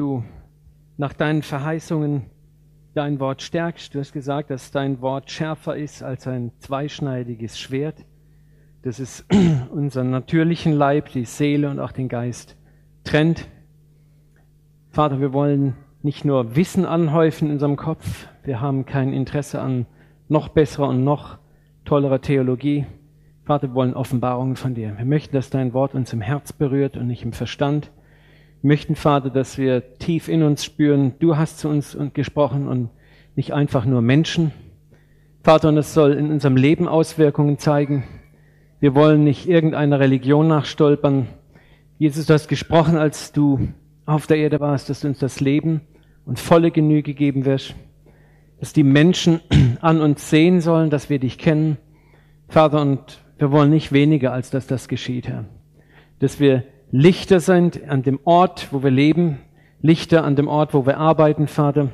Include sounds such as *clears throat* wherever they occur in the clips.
du nach deinen Verheißungen dein Wort stärkst. Du hast gesagt, dass dein Wort schärfer ist als ein zweischneidiges Schwert. Das ist *clears throat* unseren natürlichen Leib, die Seele und auch den Geist trennt. Vater, wir wollen nicht nur Wissen anhäufen in unserem Kopf. Wir haben kein Interesse an noch besserer und noch tollerer Theologie. Vater, wir wollen Offenbarungen von dir. Wir möchten, dass dein Wort uns im Herz berührt und nicht im Verstand. Möchten, Vater, dass wir tief in uns spüren, du hast zu uns gesprochen und nicht einfach nur Menschen. Vater, und es soll in unserem Leben Auswirkungen zeigen. Wir wollen nicht irgendeiner Religion nachstolpern. Jesus, du hast gesprochen, als du auf der Erde warst, dass du uns das Leben und volle Genüge geben wirst, dass die Menschen *clears throat* an uns sehen sollen, dass wir dich kennen. Vater, und wir wollen nicht weniger, als dass das geschieht, Herr. Dass wir Lichter sind an dem Ort, wo wir leben, Lichter an dem Ort, wo wir arbeiten, Vater.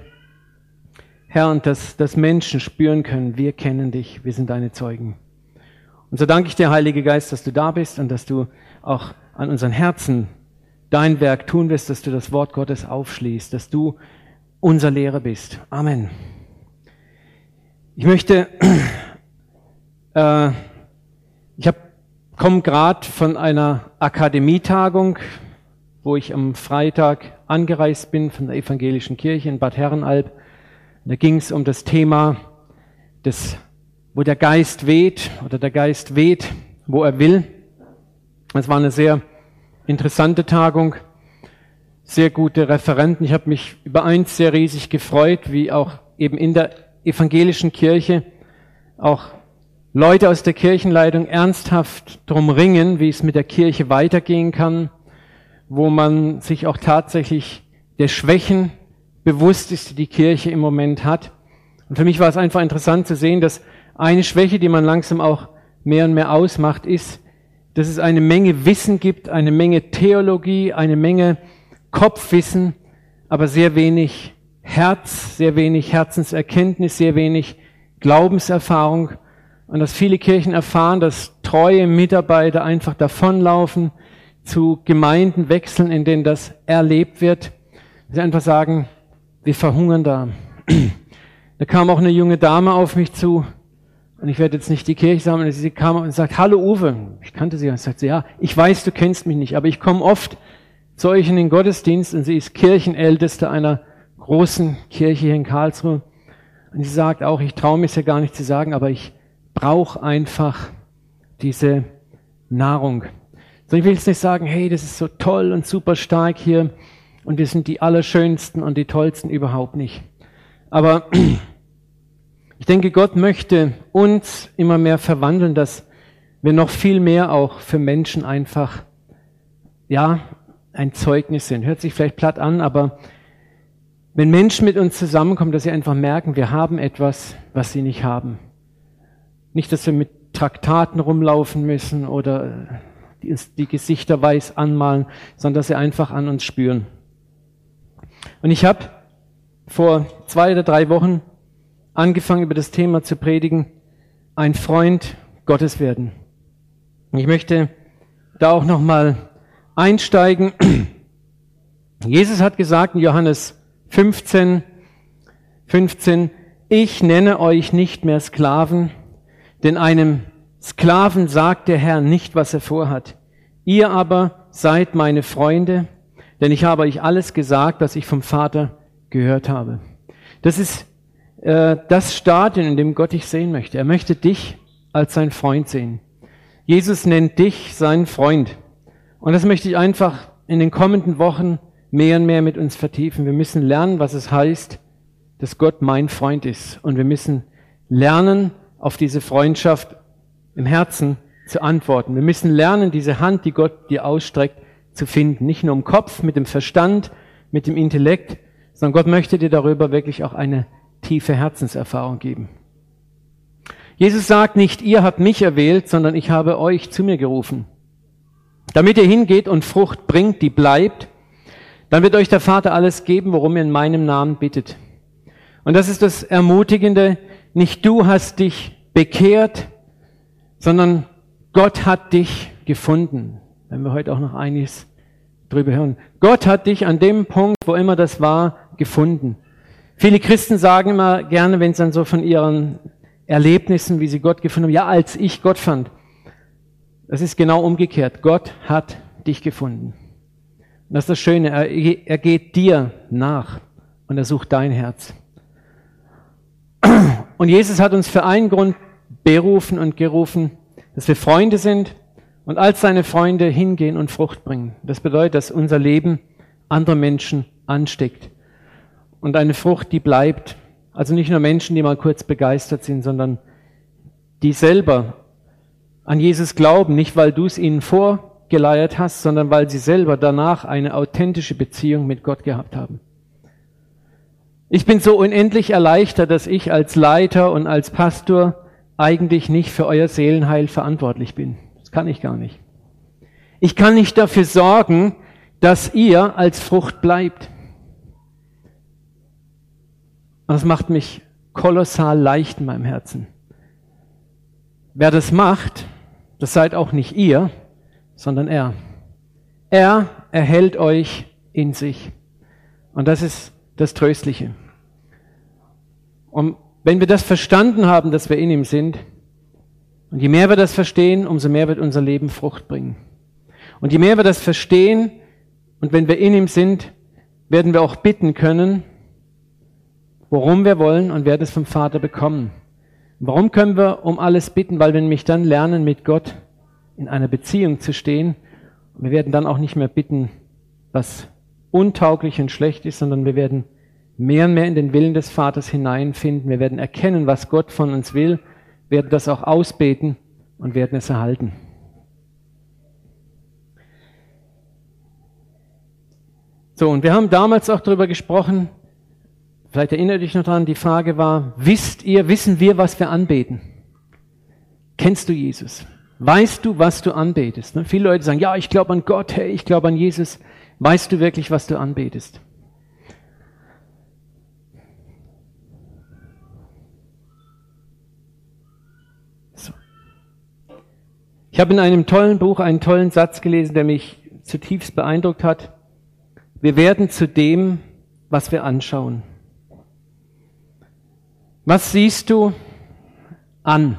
Herr, und dass, dass Menschen spüren können, wir kennen dich, wir sind deine Zeugen. Und so danke ich dir, Heilige Geist, dass du da bist und dass du auch an unseren Herzen dein Werk tun wirst, dass du das Wort Gottes aufschließt, dass du unser Lehrer bist. Amen. Ich möchte, *clears throat* äh, ich habe komme gerade von einer Akademietagung, wo ich am Freitag angereist bin von der evangelischen Kirche in Bad Herrenalb. Da ging es um das Thema, des, wo der Geist weht oder der Geist weht, wo er will. Es war eine sehr interessante Tagung, sehr gute Referenten. Ich habe mich über eins sehr riesig gefreut, wie auch eben in der evangelischen Kirche auch Leute aus der Kirchenleitung ernsthaft drum ringen, wie es mit der Kirche weitergehen kann, wo man sich auch tatsächlich der Schwächen bewusst ist, die die Kirche im Moment hat. Und für mich war es einfach interessant zu sehen, dass eine Schwäche, die man langsam auch mehr und mehr ausmacht, ist, dass es eine Menge Wissen gibt, eine Menge Theologie, eine Menge Kopfwissen, aber sehr wenig Herz, sehr wenig Herzenserkenntnis, sehr wenig Glaubenserfahrung und dass viele Kirchen erfahren, dass treue Mitarbeiter einfach davonlaufen, zu Gemeinden wechseln, in denen das erlebt wird. Sie einfach sagen, wir verhungern da. Da kam auch eine junge Dame auf mich zu, und ich werde jetzt nicht die Kirche sagen, sie kam und sagt, hallo Uwe. Ich kannte sie und sagte, ja, ich weiß, du kennst mich nicht, aber ich komme oft zu euch in den Gottesdienst und sie ist Kirchenälteste einer großen Kirche hier in Karlsruhe. Und sie sagt auch, ich traue mich ja gar nicht zu sagen, aber ich brauche einfach diese Nahrung. So, ich will jetzt nicht sagen, hey, das ist so toll und super stark hier und wir sind die Allerschönsten und die Tollsten überhaupt nicht. Aber *clears throat* ich denke, Gott möchte uns immer mehr verwandeln, dass wir noch viel mehr auch für Menschen einfach, ja, ein Zeugnis sind. Hört sich vielleicht platt an, aber wenn Menschen mit uns zusammenkommen, dass sie einfach merken, wir haben etwas, was sie nicht haben. Nicht, dass wir mit Traktaten rumlaufen müssen oder die, die Gesichter weiß anmalen, sondern dass sie einfach an uns spüren. Und ich habe vor zwei oder drei Wochen angefangen, über das Thema zu predigen, ein Freund Gottes werden. Ich möchte da auch nochmal einsteigen. *clears throat* Jesus hat gesagt in Johannes 15, 15, ich nenne euch nicht mehr Sklaven, denn einem Sklaven sagt der Herr nicht, was er vorhat. Ihr aber seid meine Freunde, denn ich habe euch alles gesagt, was ich vom Vater gehört habe. Das ist äh, das Stadion, in dem Gott dich sehen möchte. Er möchte dich als sein Freund sehen. Jesus nennt dich seinen Freund. Und das möchte ich einfach in den kommenden Wochen mehr und mehr mit uns vertiefen. Wir müssen lernen, was es heißt, dass Gott mein Freund ist. Und wir müssen lernen, auf diese Freundschaft im Herzen zu antworten. Wir müssen lernen, diese Hand, die Gott dir ausstreckt, zu finden. Nicht nur im Kopf, mit dem Verstand, mit dem Intellekt, sondern Gott möchte dir darüber wirklich auch eine tiefe Herzenserfahrung geben. Jesus sagt nicht, ihr habt mich erwählt, sondern ich habe euch zu mir gerufen. Damit ihr hingeht und Frucht bringt, die bleibt, dann wird euch der Vater alles geben, worum ihr in meinem Namen bittet. Und das ist das Ermutigende, nicht du hast dich bekehrt, sondern Gott hat dich gefunden. Wenn wir heute auch noch einiges drüber hören. Gott hat dich an dem Punkt, wo immer das war, gefunden. Viele Christen sagen immer gerne, wenn sie dann so von ihren Erlebnissen, wie sie Gott gefunden haben, ja, als ich Gott fand. Das ist genau umgekehrt. Gott hat dich gefunden. Und das ist das Schöne. Er, er geht dir nach und er sucht dein Herz. Und Jesus hat uns für einen Grund berufen und gerufen, dass wir Freunde sind und als seine Freunde hingehen und Frucht bringen. Das bedeutet, dass unser Leben andere Menschen ansteckt. Und eine Frucht, die bleibt. Also nicht nur Menschen, die mal kurz begeistert sind, sondern die selber an Jesus glauben, nicht weil du es ihnen vorgeleiert hast, sondern weil sie selber danach eine authentische Beziehung mit Gott gehabt haben. Ich bin so unendlich erleichtert, dass ich als Leiter und als Pastor eigentlich nicht für euer Seelenheil verantwortlich bin. Das kann ich gar nicht. Ich kann nicht dafür sorgen, dass ihr als Frucht bleibt. Das macht mich kolossal leicht in meinem Herzen. Wer das macht, das seid auch nicht ihr, sondern er. Er erhält euch in sich. Und das ist das Tröstliche. Und wenn wir das verstanden haben, dass wir in ihm sind, und je mehr wir das verstehen, umso mehr wird unser Leben Frucht bringen. Und je mehr wir das verstehen, und wenn wir in ihm sind, werden wir auch bitten können, worum wir wollen und werden es vom Vater bekommen. Warum können wir um alles bitten? Weil wir nämlich dann lernen, mit Gott in einer Beziehung zu stehen. Wir werden dann auch nicht mehr bitten, was untauglich und schlecht ist, sondern wir werden mehr und mehr in den Willen des Vaters hineinfinden. Wir werden erkennen, was Gott von uns will werden das auch ausbeten und werden es erhalten. So, und wir haben damals auch darüber gesprochen, vielleicht erinnert dich noch daran, die Frage war, wisst ihr, wissen wir, was wir anbeten? Kennst du Jesus? Weißt du, was du anbetest? Ne? Viele Leute sagen, ja, ich glaube an Gott, hey, ich glaube an Jesus. Weißt du wirklich, was du anbetest? Ich habe in einem tollen Buch einen tollen Satz gelesen, der mich zutiefst beeindruckt hat. Wir werden zu dem, was wir anschauen. Was siehst du an?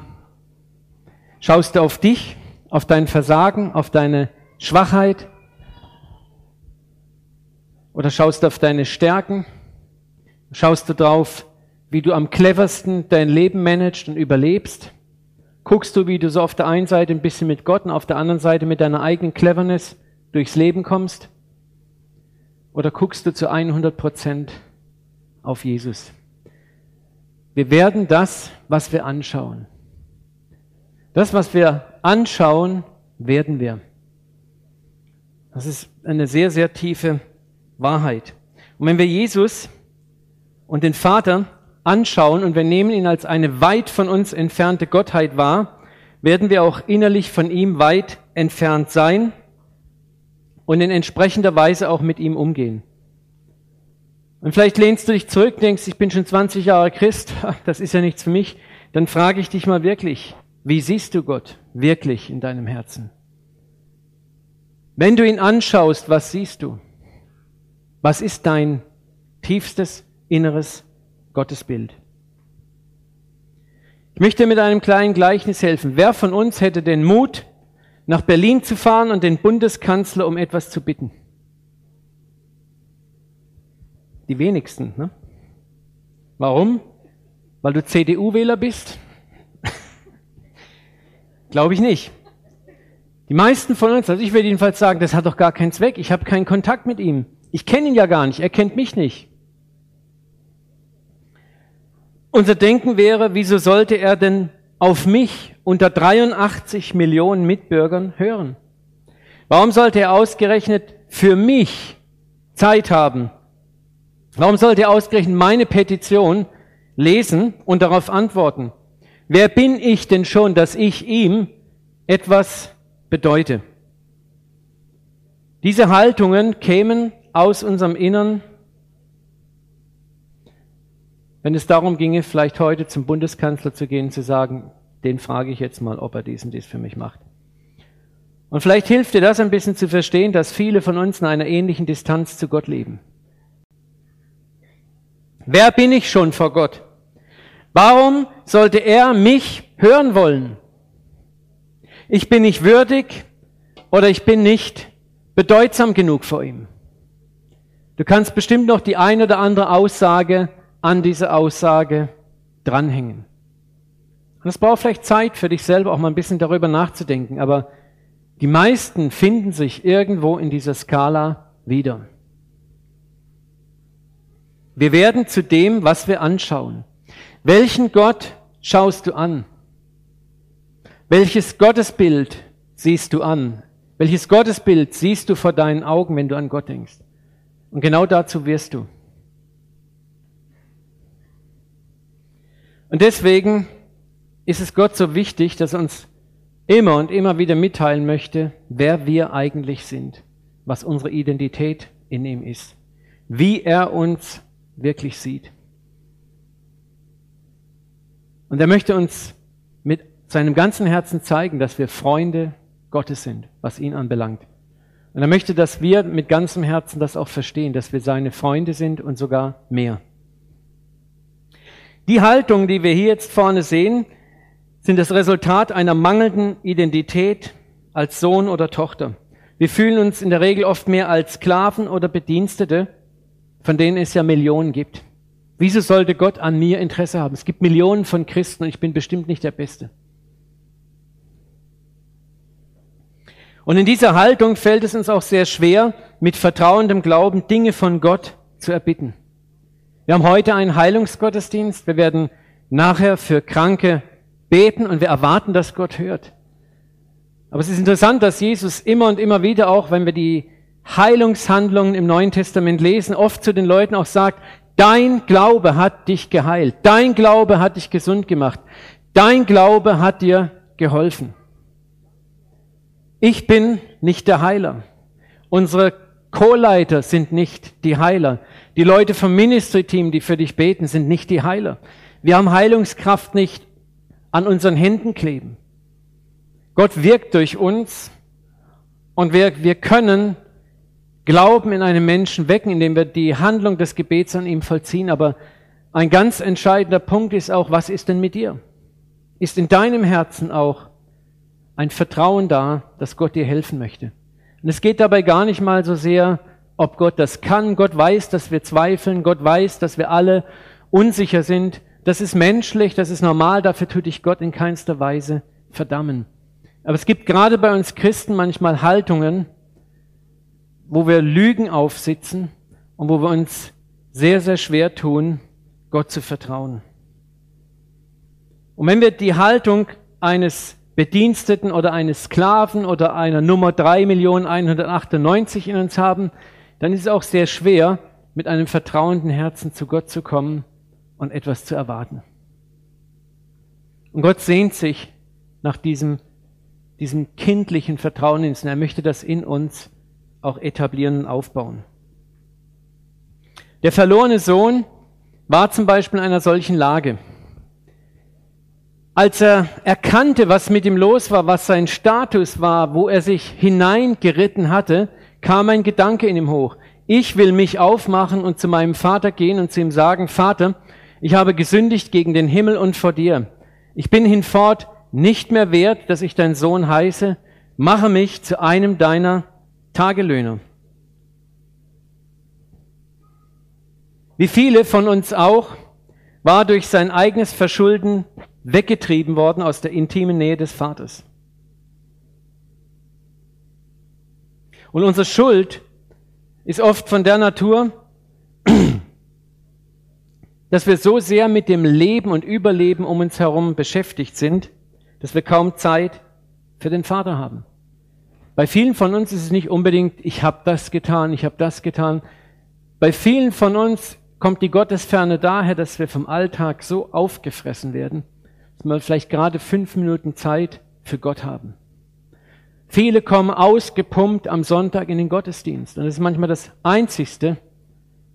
Schaust du auf dich, auf dein Versagen, auf deine Schwachheit? Oder schaust du auf deine Stärken? Schaust du drauf, wie du am cleversten dein Leben managst und überlebst? guckst du, wie du so auf der einen Seite ein bisschen mit Gott und auf der anderen Seite mit deiner eigenen Cleverness durchs Leben kommst? Oder guckst du zu 100 Prozent auf Jesus? Wir werden das, was wir anschauen. Das, was wir anschauen, werden wir. Das ist eine sehr, sehr tiefe Wahrheit. Und wenn wir Jesus und den Vater anschauen und wir nehmen ihn als eine weit von uns entfernte Gottheit wahr, werden wir auch innerlich von ihm weit entfernt sein und in entsprechender Weise auch mit ihm umgehen. Und vielleicht lehnst du dich zurück, denkst, ich bin schon 20 Jahre Christ, das ist ja nichts für mich. Dann frage ich dich mal wirklich, wie siehst du Gott wirklich in deinem Herzen? Wenn du ihn anschaust, was siehst du? Was ist dein tiefstes inneres Gottes Bild. Ich möchte mit einem kleinen Gleichnis helfen. Wer von uns hätte den Mut, nach Berlin zu fahren und den Bundeskanzler um etwas zu bitten? Die wenigsten. Ne? Warum? Weil du CDU-Wähler bist? *laughs* Glaube ich nicht. Die meisten von uns, also ich würde jedenfalls sagen, das hat doch gar keinen Zweck. Ich habe keinen Kontakt mit ihm. Ich kenne ihn ja gar nicht. Er kennt mich nicht. Unser Denken wäre, wieso sollte er denn auf mich unter 83 Millionen Mitbürgern hören? Warum sollte er ausgerechnet für mich Zeit haben? Warum sollte er ausgerechnet meine Petition lesen und darauf antworten? Wer bin ich denn schon, dass ich ihm etwas bedeute? Diese Haltungen kämen aus unserem Innern wenn es darum ginge, vielleicht heute zum Bundeskanzler zu gehen, zu sagen, den frage ich jetzt mal, ob er dies und dies für mich macht. Und vielleicht hilft dir das ein bisschen zu verstehen, dass viele von uns in einer ähnlichen Distanz zu Gott leben. Wer bin ich schon vor Gott? Warum sollte er mich hören wollen? Ich bin nicht würdig oder ich bin nicht bedeutsam genug vor ihm. Du kannst bestimmt noch die eine oder andere Aussage an diese Aussage dranhängen. Und es braucht vielleicht Zeit für dich selber auch mal ein bisschen darüber nachzudenken, aber die meisten finden sich irgendwo in dieser Skala wieder. Wir werden zu dem, was wir anschauen. Welchen Gott schaust du an? Welches Gottesbild siehst du an? Welches Gottesbild siehst du vor deinen Augen, wenn du an Gott denkst? Und genau dazu wirst du. Und deswegen ist es Gott so wichtig, dass er uns immer und immer wieder mitteilen möchte, wer wir eigentlich sind, was unsere Identität in ihm ist, wie er uns wirklich sieht. Und er möchte uns mit seinem ganzen Herzen zeigen, dass wir Freunde Gottes sind, was ihn anbelangt. Und er möchte, dass wir mit ganzem Herzen das auch verstehen, dass wir seine Freunde sind und sogar mehr. Die Haltung, die wir hier jetzt vorne sehen, sind das Resultat einer mangelnden Identität als Sohn oder Tochter. Wir fühlen uns in der Regel oft mehr als Sklaven oder Bedienstete, von denen es ja Millionen gibt. Wieso sollte Gott an mir Interesse haben? Es gibt Millionen von Christen und ich bin bestimmt nicht der Beste. Und in dieser Haltung fällt es uns auch sehr schwer, mit vertrauendem Glauben Dinge von Gott zu erbitten. Wir haben heute einen Heilungsgottesdienst. Wir werden nachher für Kranke beten und wir erwarten, dass Gott hört. Aber es ist interessant, dass Jesus immer und immer wieder auch, wenn wir die Heilungshandlungen im Neuen Testament lesen, oft zu den Leuten auch sagt, dein Glaube hat dich geheilt, dein Glaube hat dich gesund gemacht, dein Glaube hat dir geholfen. Ich bin nicht der Heiler. Unsere Co-Leiter sind nicht die Heiler. Die Leute vom Ministry-Team, die für dich beten, sind nicht die Heiler. Wir haben Heilungskraft nicht an unseren Händen kleben. Gott wirkt durch uns und wir, wir können Glauben in einem Menschen wecken, indem wir die Handlung des Gebets an ihm vollziehen. Aber ein ganz entscheidender Punkt ist auch, was ist denn mit dir? Ist in deinem Herzen auch ein Vertrauen da, dass Gott dir helfen möchte? Und es geht dabei gar nicht mal so sehr, ob Gott das kann. Gott weiß, dass wir zweifeln. Gott weiß, dass wir alle unsicher sind. Das ist menschlich, das ist normal. Dafür tut dich Gott in keinster Weise verdammen. Aber es gibt gerade bei uns Christen manchmal Haltungen, wo wir Lügen aufsitzen und wo wir uns sehr, sehr schwer tun, Gott zu vertrauen. Und wenn wir die Haltung eines Bediensteten oder eines Sklaven oder einer Nummer 3.198 in uns haben, dann ist es auch sehr schwer, mit einem vertrauenden Herzen zu Gott zu kommen und etwas zu erwarten. Und Gott sehnt sich nach diesem, diesem kindlichen Vertrauen ins und er möchte das in uns auch etablieren und aufbauen. Der verlorene Sohn war zum Beispiel in einer solchen Lage. Als er erkannte, was mit ihm los war, was sein Status war, wo er sich hineingeritten hatte, kam ein Gedanke in ihm hoch. Ich will mich aufmachen und zu meinem Vater gehen und zu ihm sagen, Vater, ich habe gesündigt gegen den Himmel und vor dir. Ich bin hinfort nicht mehr wert, dass ich dein Sohn heiße. Mache mich zu einem deiner Tagelöhner. Wie viele von uns auch war durch sein eigenes Verschulden weggetrieben worden aus der intimen Nähe des Vaters. Und unsere Schuld ist oft von der Natur, *clears throat* dass wir so sehr mit dem Leben und Überleben um uns herum beschäftigt sind, dass wir kaum Zeit für den Vater haben. Bei vielen von uns ist es nicht unbedingt, ich habe das getan, ich habe das getan. Bei vielen von uns kommt die Gottesferne daher, dass wir vom Alltag so aufgefressen werden, dass wir vielleicht gerade fünf Minuten Zeit für Gott haben. Viele kommen ausgepumpt am Sonntag in den Gottesdienst. Und das ist manchmal das Einzigste,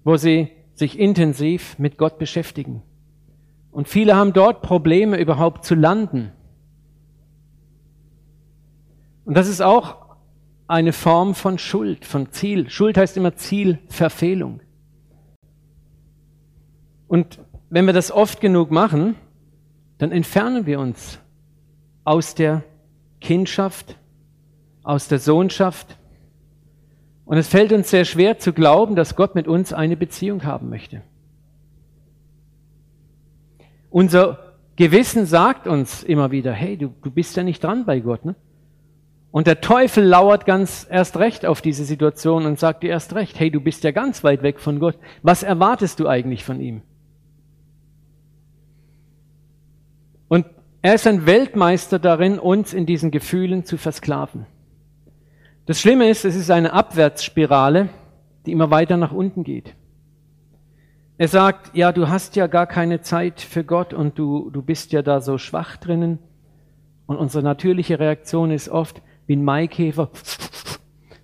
wo sie sich intensiv mit Gott beschäftigen. Und viele haben dort Probleme überhaupt zu landen. Und das ist auch eine Form von Schuld, von Ziel. Schuld heißt immer Zielverfehlung. Und wenn wir das oft genug machen, dann entfernen wir uns aus der Kindschaft, aus der Sohnschaft. Und es fällt uns sehr schwer zu glauben, dass Gott mit uns eine Beziehung haben möchte. Unser Gewissen sagt uns immer wieder, hey, du, du bist ja nicht dran bei Gott. Ne? Und der Teufel lauert ganz erst recht auf diese Situation und sagt dir erst recht, hey, du bist ja ganz weit weg von Gott. Was erwartest du eigentlich von ihm? Und er ist ein Weltmeister darin, uns in diesen Gefühlen zu versklaven. Das Schlimme ist, es ist eine Abwärtsspirale, die immer weiter nach unten geht. Er sagt, ja, du hast ja gar keine Zeit für Gott und du, du bist ja da so schwach drinnen. Und unsere natürliche Reaktion ist oft wie ein Maikäfer.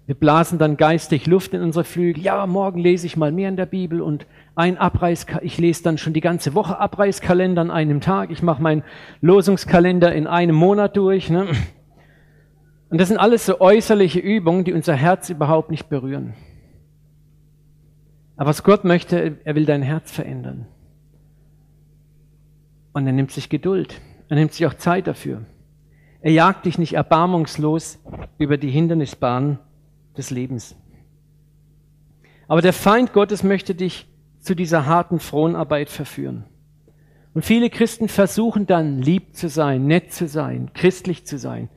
Wir blasen dann geistig Luft in unsere Flügel. Ja, morgen lese ich mal mehr in der Bibel und ein Abreiß, ich lese dann schon die ganze Woche Abreißkalender an einem Tag. Ich mache meinen Losungskalender in einem Monat durch. Ne? Und das sind alles so äußerliche Übungen, die unser Herz überhaupt nicht berühren. Aber was Gott möchte, er will dein Herz verändern. Und er nimmt sich Geduld. Er nimmt sich auch Zeit dafür. Er jagt dich nicht erbarmungslos über die Hindernisbahn des Lebens. Aber der Feind Gottes möchte dich zu dieser harten Fronarbeit verführen. Und viele Christen versuchen dann, lieb zu sein, nett zu sein, christlich zu sein.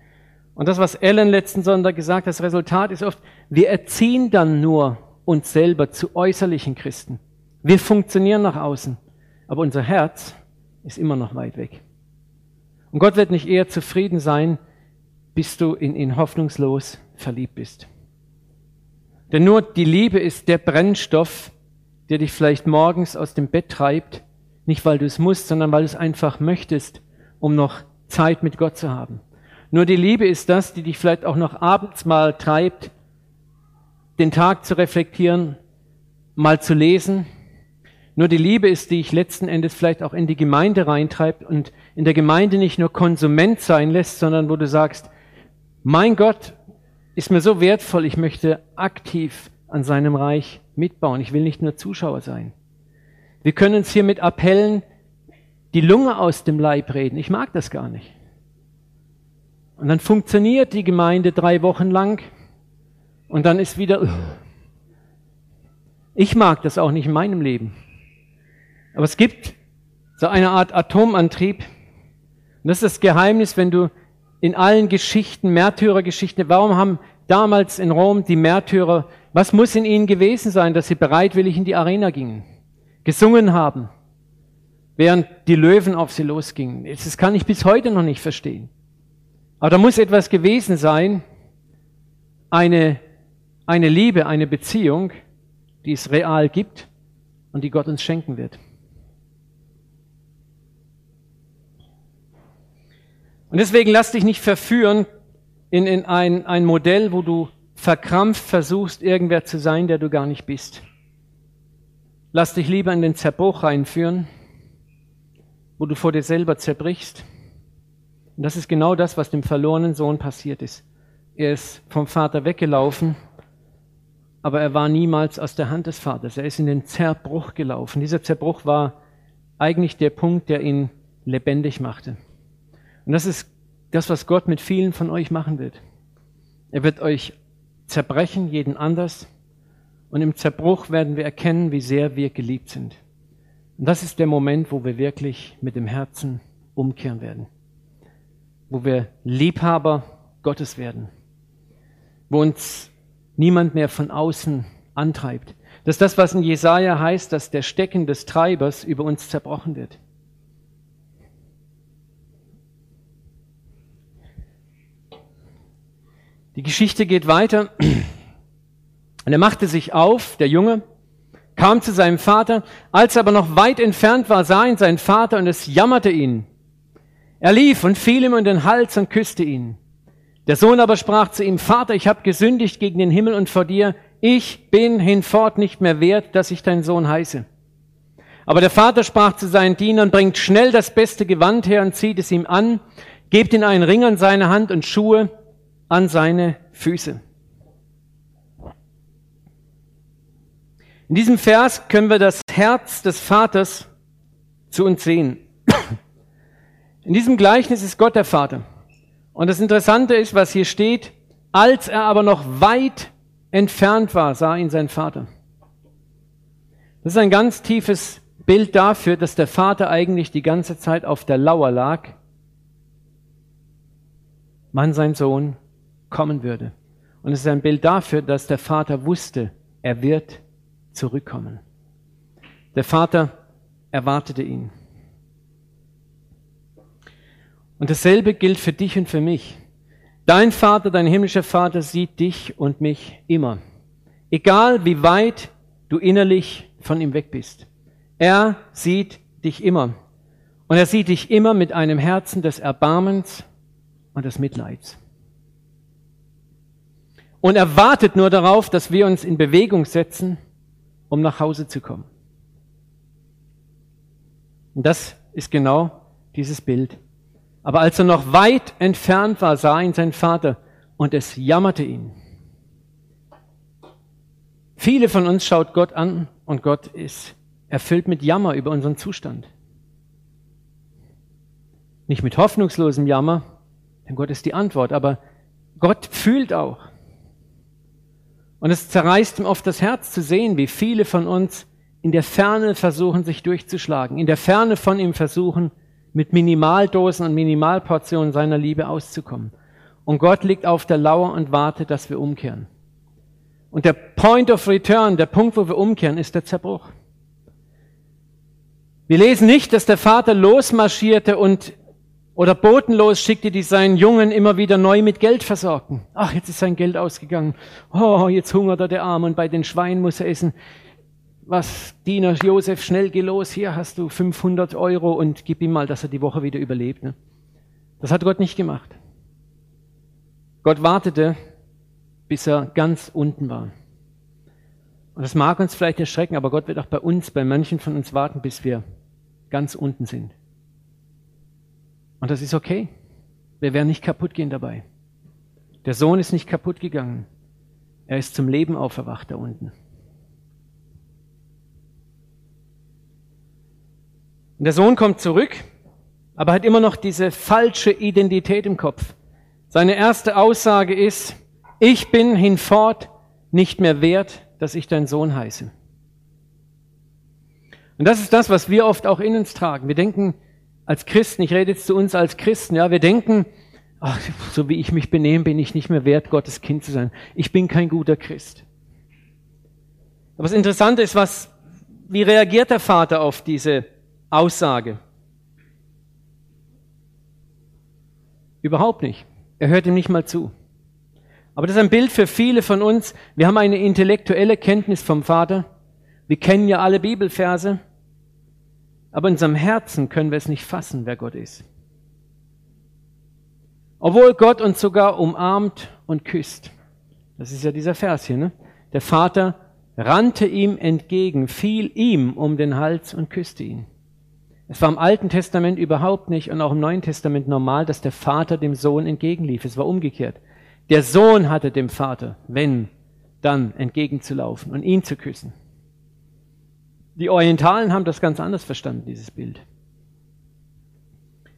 Und das, was Ellen letzten Sonntag gesagt hat, das Resultat ist oft, wir erziehen dann nur uns selber zu äußerlichen Christen. Wir funktionieren nach außen, aber unser Herz ist immer noch weit weg. Und Gott wird nicht eher zufrieden sein, bis du in ihn hoffnungslos verliebt bist. Denn nur die Liebe ist der Brennstoff, der dich vielleicht morgens aus dem Bett treibt, nicht weil du es musst, sondern weil du es einfach möchtest, um noch Zeit mit Gott zu haben. Nur die Liebe ist das, die dich vielleicht auch noch abends mal treibt, den Tag zu reflektieren, mal zu lesen. Nur die Liebe ist, die ich letzten Endes vielleicht auch in die Gemeinde reintreibt und in der Gemeinde nicht nur Konsument sein lässt, sondern wo du sagst, mein Gott ist mir so wertvoll, ich möchte aktiv an seinem Reich mitbauen. Ich will nicht nur Zuschauer sein. Wir können uns hier mit Appellen die Lunge aus dem Leib reden. Ich mag das gar nicht. Und dann funktioniert die Gemeinde drei Wochen lang und dann ist wieder, ich mag das auch nicht in meinem Leben. Aber es gibt so eine Art Atomantrieb. Und das ist das Geheimnis, wenn du in allen Geschichten, Märtyrergeschichten, warum haben damals in Rom die Märtyrer, was muss in ihnen gewesen sein, dass sie bereitwillig in die Arena gingen, gesungen haben, während die Löwen auf sie losgingen. Das kann ich bis heute noch nicht verstehen. Aber da muss etwas gewesen sein, eine eine Liebe, eine Beziehung, die es real gibt und die Gott uns schenken wird. Und deswegen lass dich nicht verführen in, in ein, ein Modell, wo du verkrampft versuchst, irgendwer zu sein, der du gar nicht bist. Lass dich lieber in den Zerbruch reinführen, wo du vor dir selber zerbrichst. Und das ist genau das, was dem verlorenen Sohn passiert ist. Er ist vom Vater weggelaufen aber er war niemals aus der Hand des Vaters. Er ist in den Zerbruch gelaufen. Dieser Zerbruch war eigentlich der Punkt, der ihn lebendig machte. Und das ist das, was Gott mit vielen von euch machen wird. Er wird euch zerbrechen, jeden anders. Und im Zerbruch werden wir erkennen, wie sehr wir geliebt sind. Und das ist der Moment, wo wir wirklich mit dem Herzen umkehren werden. Wo wir Liebhaber Gottes werden. Wo uns niemand mehr von außen antreibt. Das ist das, was in Jesaja heißt, dass der Stecken des Treibers über uns zerbrochen wird. Die Geschichte geht weiter. Und er machte sich auf, der Junge, kam zu seinem Vater. Als er aber noch weit entfernt war, sah ihn sein Vater und es jammerte ihn. Er lief und fiel ihm in den Hals und küsste ihn. Der Sohn aber sprach zu ihm, Vater, ich habe gesündigt gegen den Himmel und vor dir, ich bin hinfort nicht mehr wert, dass ich dein Sohn heiße. Aber der Vater sprach zu seinen Dienern, bringt schnell das beste Gewand her und zieht es ihm an, gebt ihm einen Ring an seine Hand und Schuhe an seine Füße. In diesem Vers können wir das Herz des Vaters zu uns sehen. *clears throat* In diesem Gleichnis ist Gott der Vater. Und das Interessante ist, was hier steht, als er aber noch weit entfernt war, sah ihn sein Vater. Das ist ein ganz tiefes Bild dafür, dass der Vater eigentlich die ganze Zeit auf der Lauer lag. Mann, sein Sohn kommen würde. Und es ist ein Bild dafür, dass der Vater wusste, er wird zurückkommen. Der Vater erwartete ihn. Und dasselbe gilt für dich und für mich. Dein Vater, dein himmlischer Vater sieht dich und mich immer. Egal wie weit du innerlich von ihm weg bist. Er sieht dich immer. Und er sieht dich immer mit einem Herzen des Erbarmens und des Mitleids. Und er wartet nur darauf, dass wir uns in Bewegung setzen, um nach Hause zu kommen. Und das ist genau dieses Bild. Aber als er noch weit entfernt war, sah ihn sein Vater und es jammerte ihn. Viele von uns schaut Gott an und Gott ist erfüllt mit Jammer über unseren Zustand. Nicht mit hoffnungslosem Jammer, denn Gott ist die Antwort, aber Gott fühlt auch. Und es zerreißt ihm oft das Herz zu sehen, wie viele von uns in der Ferne versuchen, sich durchzuschlagen, in der Ferne von ihm versuchen, mit Minimaldosen und Minimalportionen seiner Liebe auszukommen. Und Gott liegt auf der Lauer und wartet, dass wir umkehren. Und der Point of Return, der Punkt, wo wir umkehren, ist der Zerbruch. Wir lesen nicht, dass der Vater losmarschierte und oder botenlos schickte, die seinen Jungen immer wieder neu mit Geld versorgten. Ach, jetzt ist sein Geld ausgegangen. Oh, jetzt hungert er der Arm und bei den Schweinen muss er essen was, Diener Josef, schnell geh los, hier hast du 500 Euro und gib ihm mal, dass er die Woche wieder überlebt. Ne? Das hat Gott nicht gemacht. Gott wartete, bis er ganz unten war. Und das mag uns vielleicht erschrecken, aber Gott wird auch bei uns, bei manchen von uns warten, bis wir ganz unten sind. Und das ist okay. Wir werden nicht kaputt gehen dabei. Der Sohn ist nicht kaputt gegangen. Er ist zum Leben auferwacht da unten. Und der Sohn kommt zurück, aber hat immer noch diese falsche Identität im Kopf. Seine erste Aussage ist, ich bin hinfort nicht mehr wert, dass ich dein Sohn heiße. Und das ist das, was wir oft auch in uns tragen. Wir denken als Christen, ich rede jetzt zu uns als Christen, ja, wir denken, ach, so wie ich mich benehme, bin ich nicht mehr wert, Gottes Kind zu sein. Ich bin kein guter Christ. Aber das Interessante ist, was, wie reagiert der Vater auf diese Aussage. Überhaupt nicht. Er hört ihm nicht mal zu. Aber das ist ein Bild für viele von uns. Wir haben eine intellektuelle Kenntnis vom Vater. Wir kennen ja alle Bibelverse. Aber in unserem Herzen können wir es nicht fassen, wer Gott ist. Obwohl Gott uns sogar umarmt und küsst. Das ist ja dieser Vers hier, ne? Der Vater rannte ihm entgegen, fiel ihm um den Hals und küsste ihn. Es war im Alten Testament überhaupt nicht und auch im Neuen Testament normal, dass der Vater dem Sohn entgegenlief. Es war umgekehrt. Der Sohn hatte dem Vater, wenn, dann entgegenzulaufen und ihn zu küssen. Die Orientalen haben das ganz anders verstanden, dieses Bild.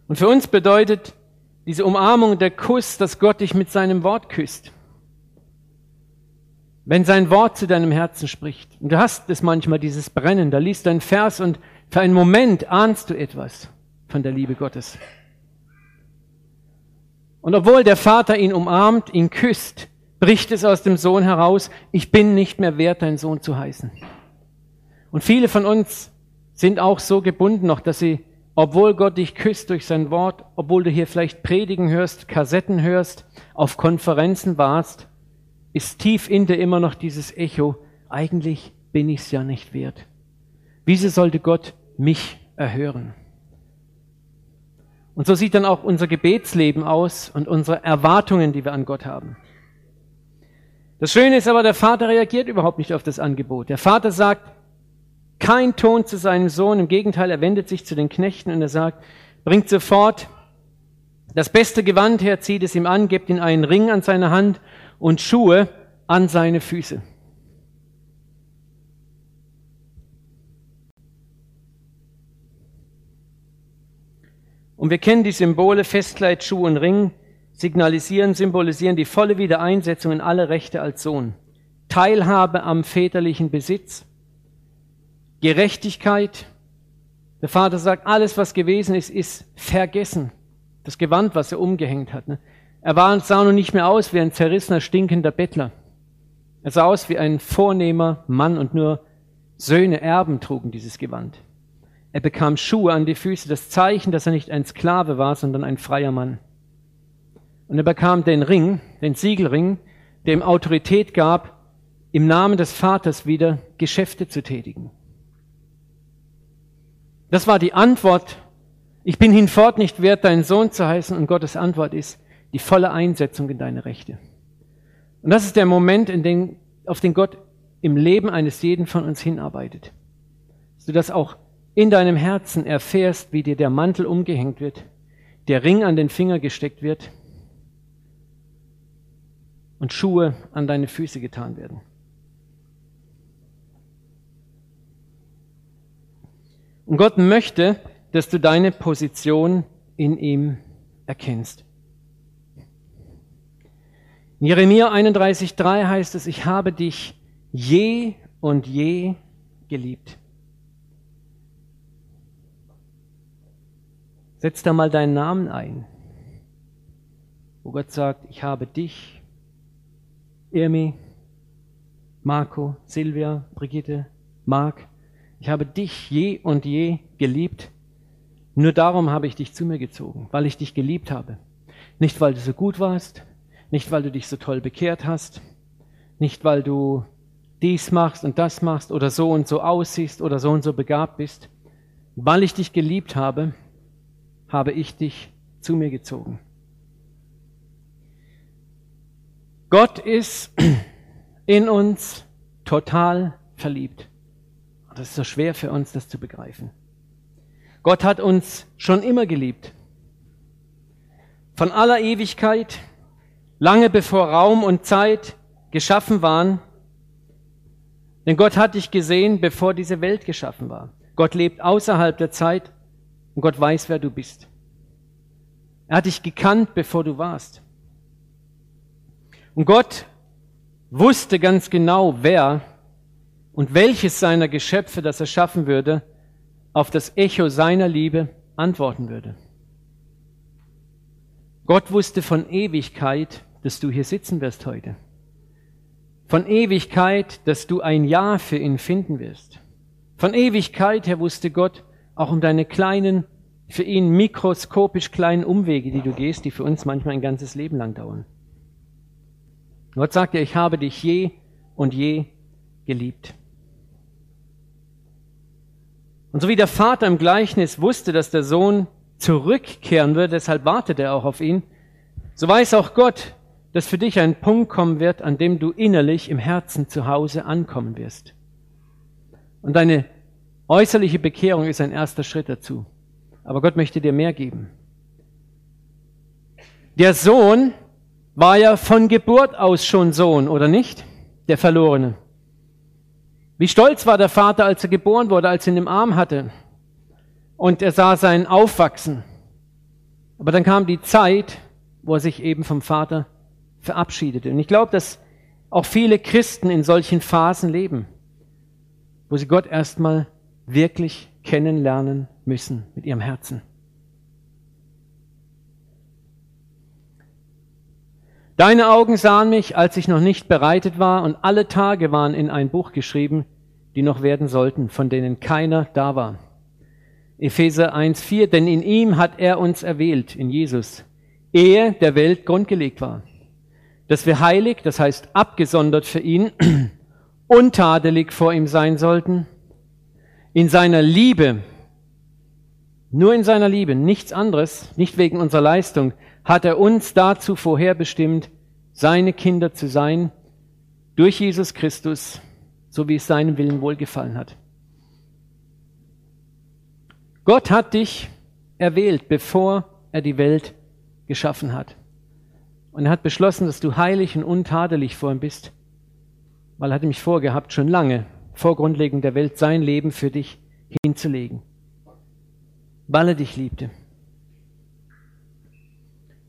Und für uns bedeutet diese Umarmung der Kuss, dass Gott dich mit seinem Wort küsst. Wenn sein Wort zu deinem Herzen spricht. Und du hast es manchmal, dieses Brennen, da liest du einen Vers und für einen Moment ahnst du etwas von der Liebe Gottes. Und obwohl der Vater ihn umarmt, ihn küsst, bricht es aus dem Sohn heraus, ich bin nicht mehr wert, dein Sohn zu heißen. Und viele von uns sind auch so gebunden noch, dass sie, obwohl Gott dich küsst durch sein Wort, obwohl du hier vielleicht Predigen hörst, Kassetten hörst, auf Konferenzen warst, ist tief in dir immer noch dieses Echo, eigentlich bin ich's ja nicht wert. Wieso sollte Gott mich erhören? Und so sieht dann auch unser Gebetsleben aus und unsere Erwartungen, die wir an Gott haben. Das Schöne ist aber, der Vater reagiert überhaupt nicht auf das Angebot. Der Vater sagt kein Ton zu seinem Sohn. Im Gegenteil, er wendet sich zu den Knechten und er sagt, bringt sofort das beste Gewand her, zieht es ihm an, gebt ihm einen Ring an seine Hand und Schuhe an seine Füße. Und wir kennen die Symbole Festkleid, Schuh und Ring, signalisieren, symbolisieren die volle Wiedereinsetzung in alle Rechte als Sohn. Teilhabe am väterlichen Besitz, Gerechtigkeit. Der Vater sagt, alles, was gewesen ist, ist vergessen. Das Gewand, was er umgehängt hat. Ne? Er war, sah noch nicht mehr aus wie ein zerrissener, stinkender Bettler. Er sah aus wie ein vornehmer Mann und nur Söhne, Erben trugen dieses Gewand. Er bekam Schuhe an die Füße, das Zeichen, dass er nicht ein Sklave war, sondern ein freier Mann. Und er bekam den Ring, den Siegelring, der ihm Autorität gab, im Namen des Vaters wieder Geschäfte zu tätigen. Das war die Antwort. Ich bin hinfort nicht wert, dein Sohn zu heißen. Und Gottes Antwort ist die volle Einsetzung in deine Rechte. Und das ist der Moment, in den, auf den Gott im Leben eines jeden von uns hinarbeitet. Dass du das auch in deinem Herzen erfährst, wie dir der Mantel umgehängt wird, der Ring an den Finger gesteckt wird und Schuhe an deine Füße getan werden. Und Gott möchte, dass du deine Position in ihm erkennst. In Jeremia 31,3 heißt es, ich habe dich je und je geliebt. Setz da mal deinen Namen ein, wo Gott sagt, ich habe dich, Irmi, Marco, Silvia, Brigitte, Marc, ich habe dich je und je geliebt. Nur darum habe ich dich zu mir gezogen, weil ich dich geliebt habe. Nicht, weil du so gut warst, nicht, weil du dich so toll bekehrt hast, nicht, weil du dies machst und das machst oder so und so aussiehst oder so und so begabt bist. Weil ich dich geliebt habe, habe ich dich zu mir gezogen. Gott ist *clears throat* in uns total verliebt. Das ist so schwer für uns, das zu begreifen. Gott hat uns schon immer geliebt. Von aller Ewigkeit, lange bevor Raum und Zeit geschaffen waren. Denn Gott hat dich gesehen, bevor diese Welt geschaffen war. Gott lebt außerhalb der Zeit und Gott weiß, wer du bist. Er hat dich gekannt, bevor du warst. Und Gott wusste ganz genau, wer und welches seiner Geschöpfe, das er schaffen würde, auf das Echo seiner Liebe antworten würde. Gott wusste von Ewigkeit, dass du hier sitzen wirst heute. Von Ewigkeit, dass du ein Ja für ihn finden wirst. Von Ewigkeit her wusste Gott auch um deine kleinen für ihn mikroskopisch kleinen Umwege, die du gehst, die für uns manchmal ein ganzes Leben lang dauern. Gott sagt dir, ich habe dich je und je geliebt. Und so wie der Vater im Gleichnis wusste, dass der Sohn zurückkehren wird, deshalb wartet er auch auf ihn, so weiß auch Gott, dass für dich ein Punkt kommen wird, an dem du innerlich im Herzen zu Hause ankommen wirst. Und deine äußerliche Bekehrung ist ein erster Schritt dazu. Aber Gott möchte dir mehr geben. Der Sohn war ja von Geburt aus schon Sohn, oder nicht? Der Verlorene. Wie stolz war der Vater, als er geboren wurde, als er ihn im Arm hatte. Und er sah sein Aufwachsen. Aber dann kam die Zeit, wo er sich eben vom Vater verabschiedete. Und ich glaube, dass auch viele Christen in solchen Phasen leben, wo sie Gott erstmal wirklich kennenlernen müssen mit ihrem Herzen. Deine Augen sahen mich, als ich noch nicht bereitet war, und alle Tage waren in ein Buch geschrieben, die noch werden sollten, von denen keiner da war. Epheser 1.4, denn in ihm hat er uns erwählt, in Jesus, ehe der Welt grundgelegt war, dass wir heilig, das heißt abgesondert für ihn, *clears throat* untadelig vor ihm sein sollten, in seiner Liebe, nur in seiner Liebe, nichts anderes, nicht wegen unserer Leistung, hat er uns dazu vorherbestimmt, seine Kinder zu sein, durch Jesus Christus, so wie es seinem Willen wohlgefallen hat. Gott hat dich erwählt, bevor er die Welt geschaffen hat. Und er hat beschlossen, dass du heilig und untadelig vor ihm bist, weil er hat nämlich vorgehabt, schon lange, vor Grundlegung der Welt sein Leben für dich hinzulegen, weil er dich liebte.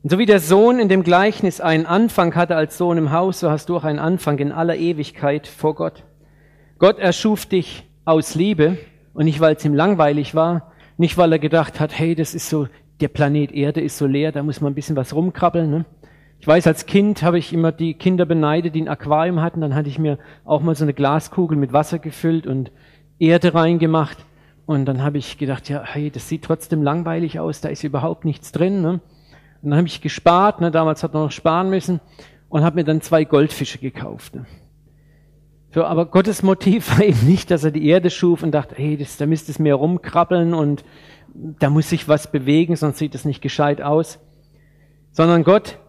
Und so wie der Sohn in dem Gleichnis einen Anfang hatte als Sohn im Haus, so hast du auch einen Anfang in aller Ewigkeit vor Gott. Gott erschuf dich aus Liebe und nicht, weil es ihm langweilig war, nicht, weil er gedacht hat, hey, das ist so, der Planet Erde ist so leer, da muss man ein bisschen was rumkrabbeln. Ne? Ich weiß, als Kind habe ich immer die Kinder beneidet, die ein Aquarium hatten. Dann hatte ich mir auch mal so eine Glaskugel mit Wasser gefüllt und Erde reingemacht. Und dann habe ich gedacht, ja, hey, das sieht trotzdem langweilig aus, da ist überhaupt nichts drin. Ne? Und dann habe ich gespart, ne? damals hat man noch sparen müssen, und habe mir dann zwei Goldfische gekauft. Ne? So, aber Gottes Motiv *laughs* war eben nicht, dass er die Erde schuf und dachte, hey, das, da müsste es mehr rumkrabbeln und da muss sich was bewegen, sonst sieht es nicht gescheit aus. Sondern Gott,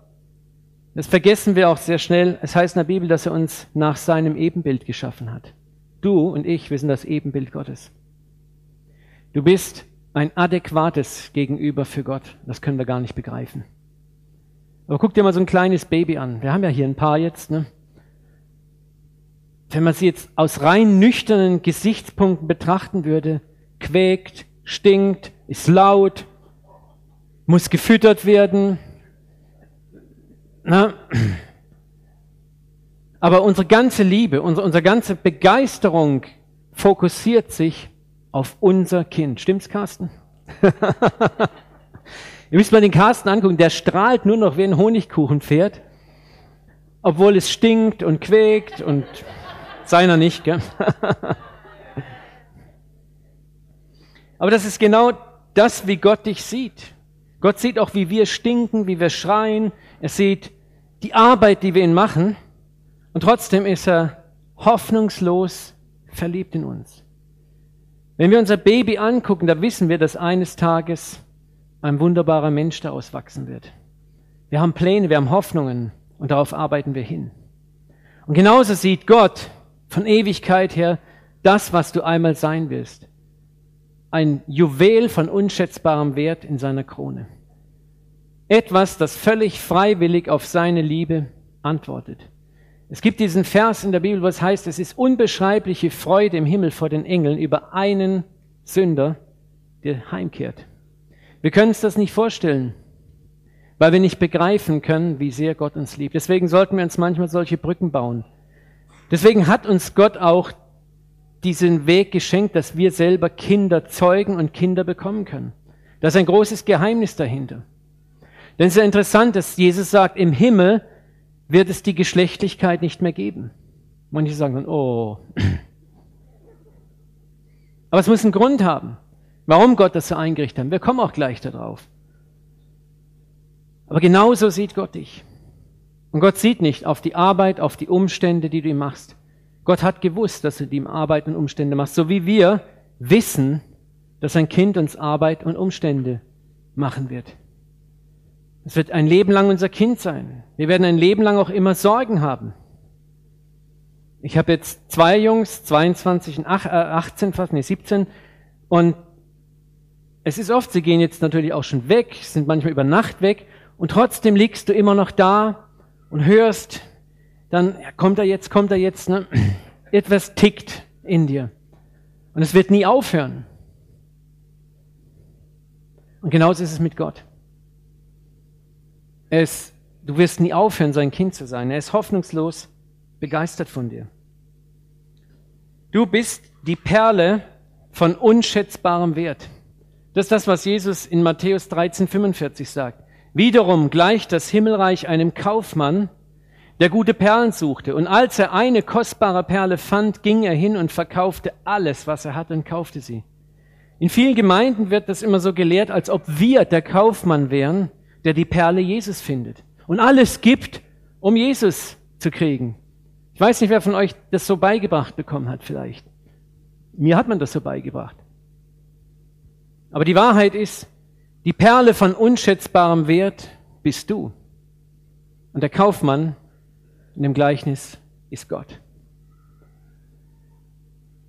das vergessen wir auch sehr schnell, es heißt in der Bibel, dass er uns nach seinem Ebenbild geschaffen hat. Du und ich, wir sind das Ebenbild Gottes. Du bist ein adäquates Gegenüber für Gott. Das können wir gar nicht begreifen. Aber guck dir mal so ein kleines Baby an. Wir haben ja hier ein paar jetzt. Ne? Wenn man sie jetzt aus rein nüchternen Gesichtspunkten betrachten würde, quäkt, stinkt, ist laut, muss gefüttert werden. Na? Aber unsere ganze Liebe, unsere, unsere ganze Begeisterung fokussiert sich auf unser Kind. Stimmt's, Carsten? *laughs* Ihr müsst mal den Carsten angucken, der strahlt nur noch wie ein Honigkuchenpferd, obwohl es stinkt und quäkt und seiner nicht, gell? *laughs* Aber das ist genau das, wie Gott dich sieht. Gott sieht auch, wie wir stinken, wie wir schreien. Er sieht die Arbeit, die wir ihn machen. Und trotzdem ist er hoffnungslos verliebt in uns. Wenn wir unser Baby angucken, da wissen wir, dass eines Tages ein wunderbarer Mensch daraus wachsen wird. Wir haben Pläne, wir haben Hoffnungen und darauf arbeiten wir hin. Und genauso sieht Gott von Ewigkeit her das, was du einmal sein wirst. Ein Juwel von unschätzbarem Wert in seiner Krone. Etwas, das völlig freiwillig auf seine Liebe antwortet. Es gibt diesen Vers in der Bibel, wo es heißt, es ist unbeschreibliche Freude im Himmel vor den Engeln über einen Sünder, der heimkehrt. Wir können uns das nicht vorstellen, weil wir nicht begreifen können, wie sehr Gott uns liebt. Deswegen sollten wir uns manchmal solche Brücken bauen. Deswegen hat uns Gott auch diesen Weg geschenkt, dass wir selber Kinder zeugen und Kinder bekommen können. Da ist ein großes Geheimnis dahinter. Denn es ist ja interessant, dass Jesus sagt, im Himmel wird es die Geschlechtlichkeit nicht mehr geben. Manche sagen dann, oh. Aber es muss einen Grund haben, warum Gott das so eingerichtet hat. Wir kommen auch gleich darauf. Aber genauso sieht Gott dich. Und Gott sieht nicht auf die Arbeit, auf die Umstände, die du ihm machst. Gott hat gewusst, dass du ihm Arbeit und Umstände machst, so wie wir wissen, dass ein Kind uns Arbeit und Umstände machen wird. Es wird ein Leben lang unser Kind sein. Wir werden ein Leben lang auch immer Sorgen haben. Ich habe jetzt zwei Jungs, 22 und 18 fast, nee 17. Und es ist oft, sie gehen jetzt natürlich auch schon weg, sind manchmal über Nacht weg. Und trotzdem liegst du immer noch da und hörst, dann kommt er jetzt, kommt er jetzt. Ne? *clears throat* Etwas tickt in dir. Und es wird nie aufhören. Und genauso ist es mit Gott. Es, du wirst nie aufhören, sein Kind zu sein. Er ist hoffnungslos begeistert von dir. Du bist die Perle von unschätzbarem Wert. Das ist das, was Jesus in Matthäus 13, 45 sagt. Wiederum gleicht das Himmelreich einem Kaufmann, der gute Perlen suchte. Und als er eine kostbare Perle fand, ging er hin und verkaufte alles, was er hatte und kaufte sie. In vielen Gemeinden wird das immer so gelehrt, als ob wir der Kaufmann wären, der die Perle Jesus findet und alles gibt, um Jesus zu kriegen. Ich weiß nicht, wer von euch das so beigebracht bekommen hat vielleicht. Mir hat man das so beigebracht. Aber die Wahrheit ist, die Perle von unschätzbarem Wert bist du. Und der Kaufmann in dem Gleichnis ist Gott.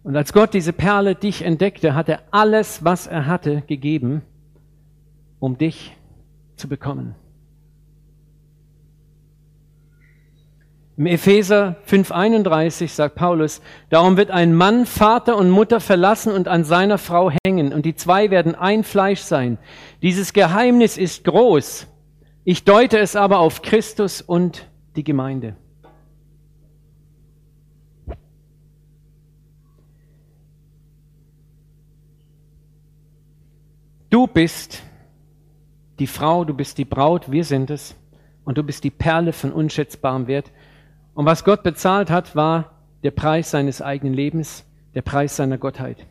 Und als Gott diese Perle dich entdeckte, hat er alles, was er hatte, gegeben, um dich zu bekommen. Im Epheser 5:31 sagt Paulus, darum wird ein Mann Vater und Mutter verlassen und an seiner Frau hängen, und die zwei werden ein Fleisch sein. Dieses Geheimnis ist groß. Ich deute es aber auf Christus und die Gemeinde. Du bist die Frau, du bist die Braut, wir sind es, und du bist die Perle von unschätzbarem Wert. Und was Gott bezahlt hat, war der Preis seines eigenen Lebens, der Preis seiner Gottheit.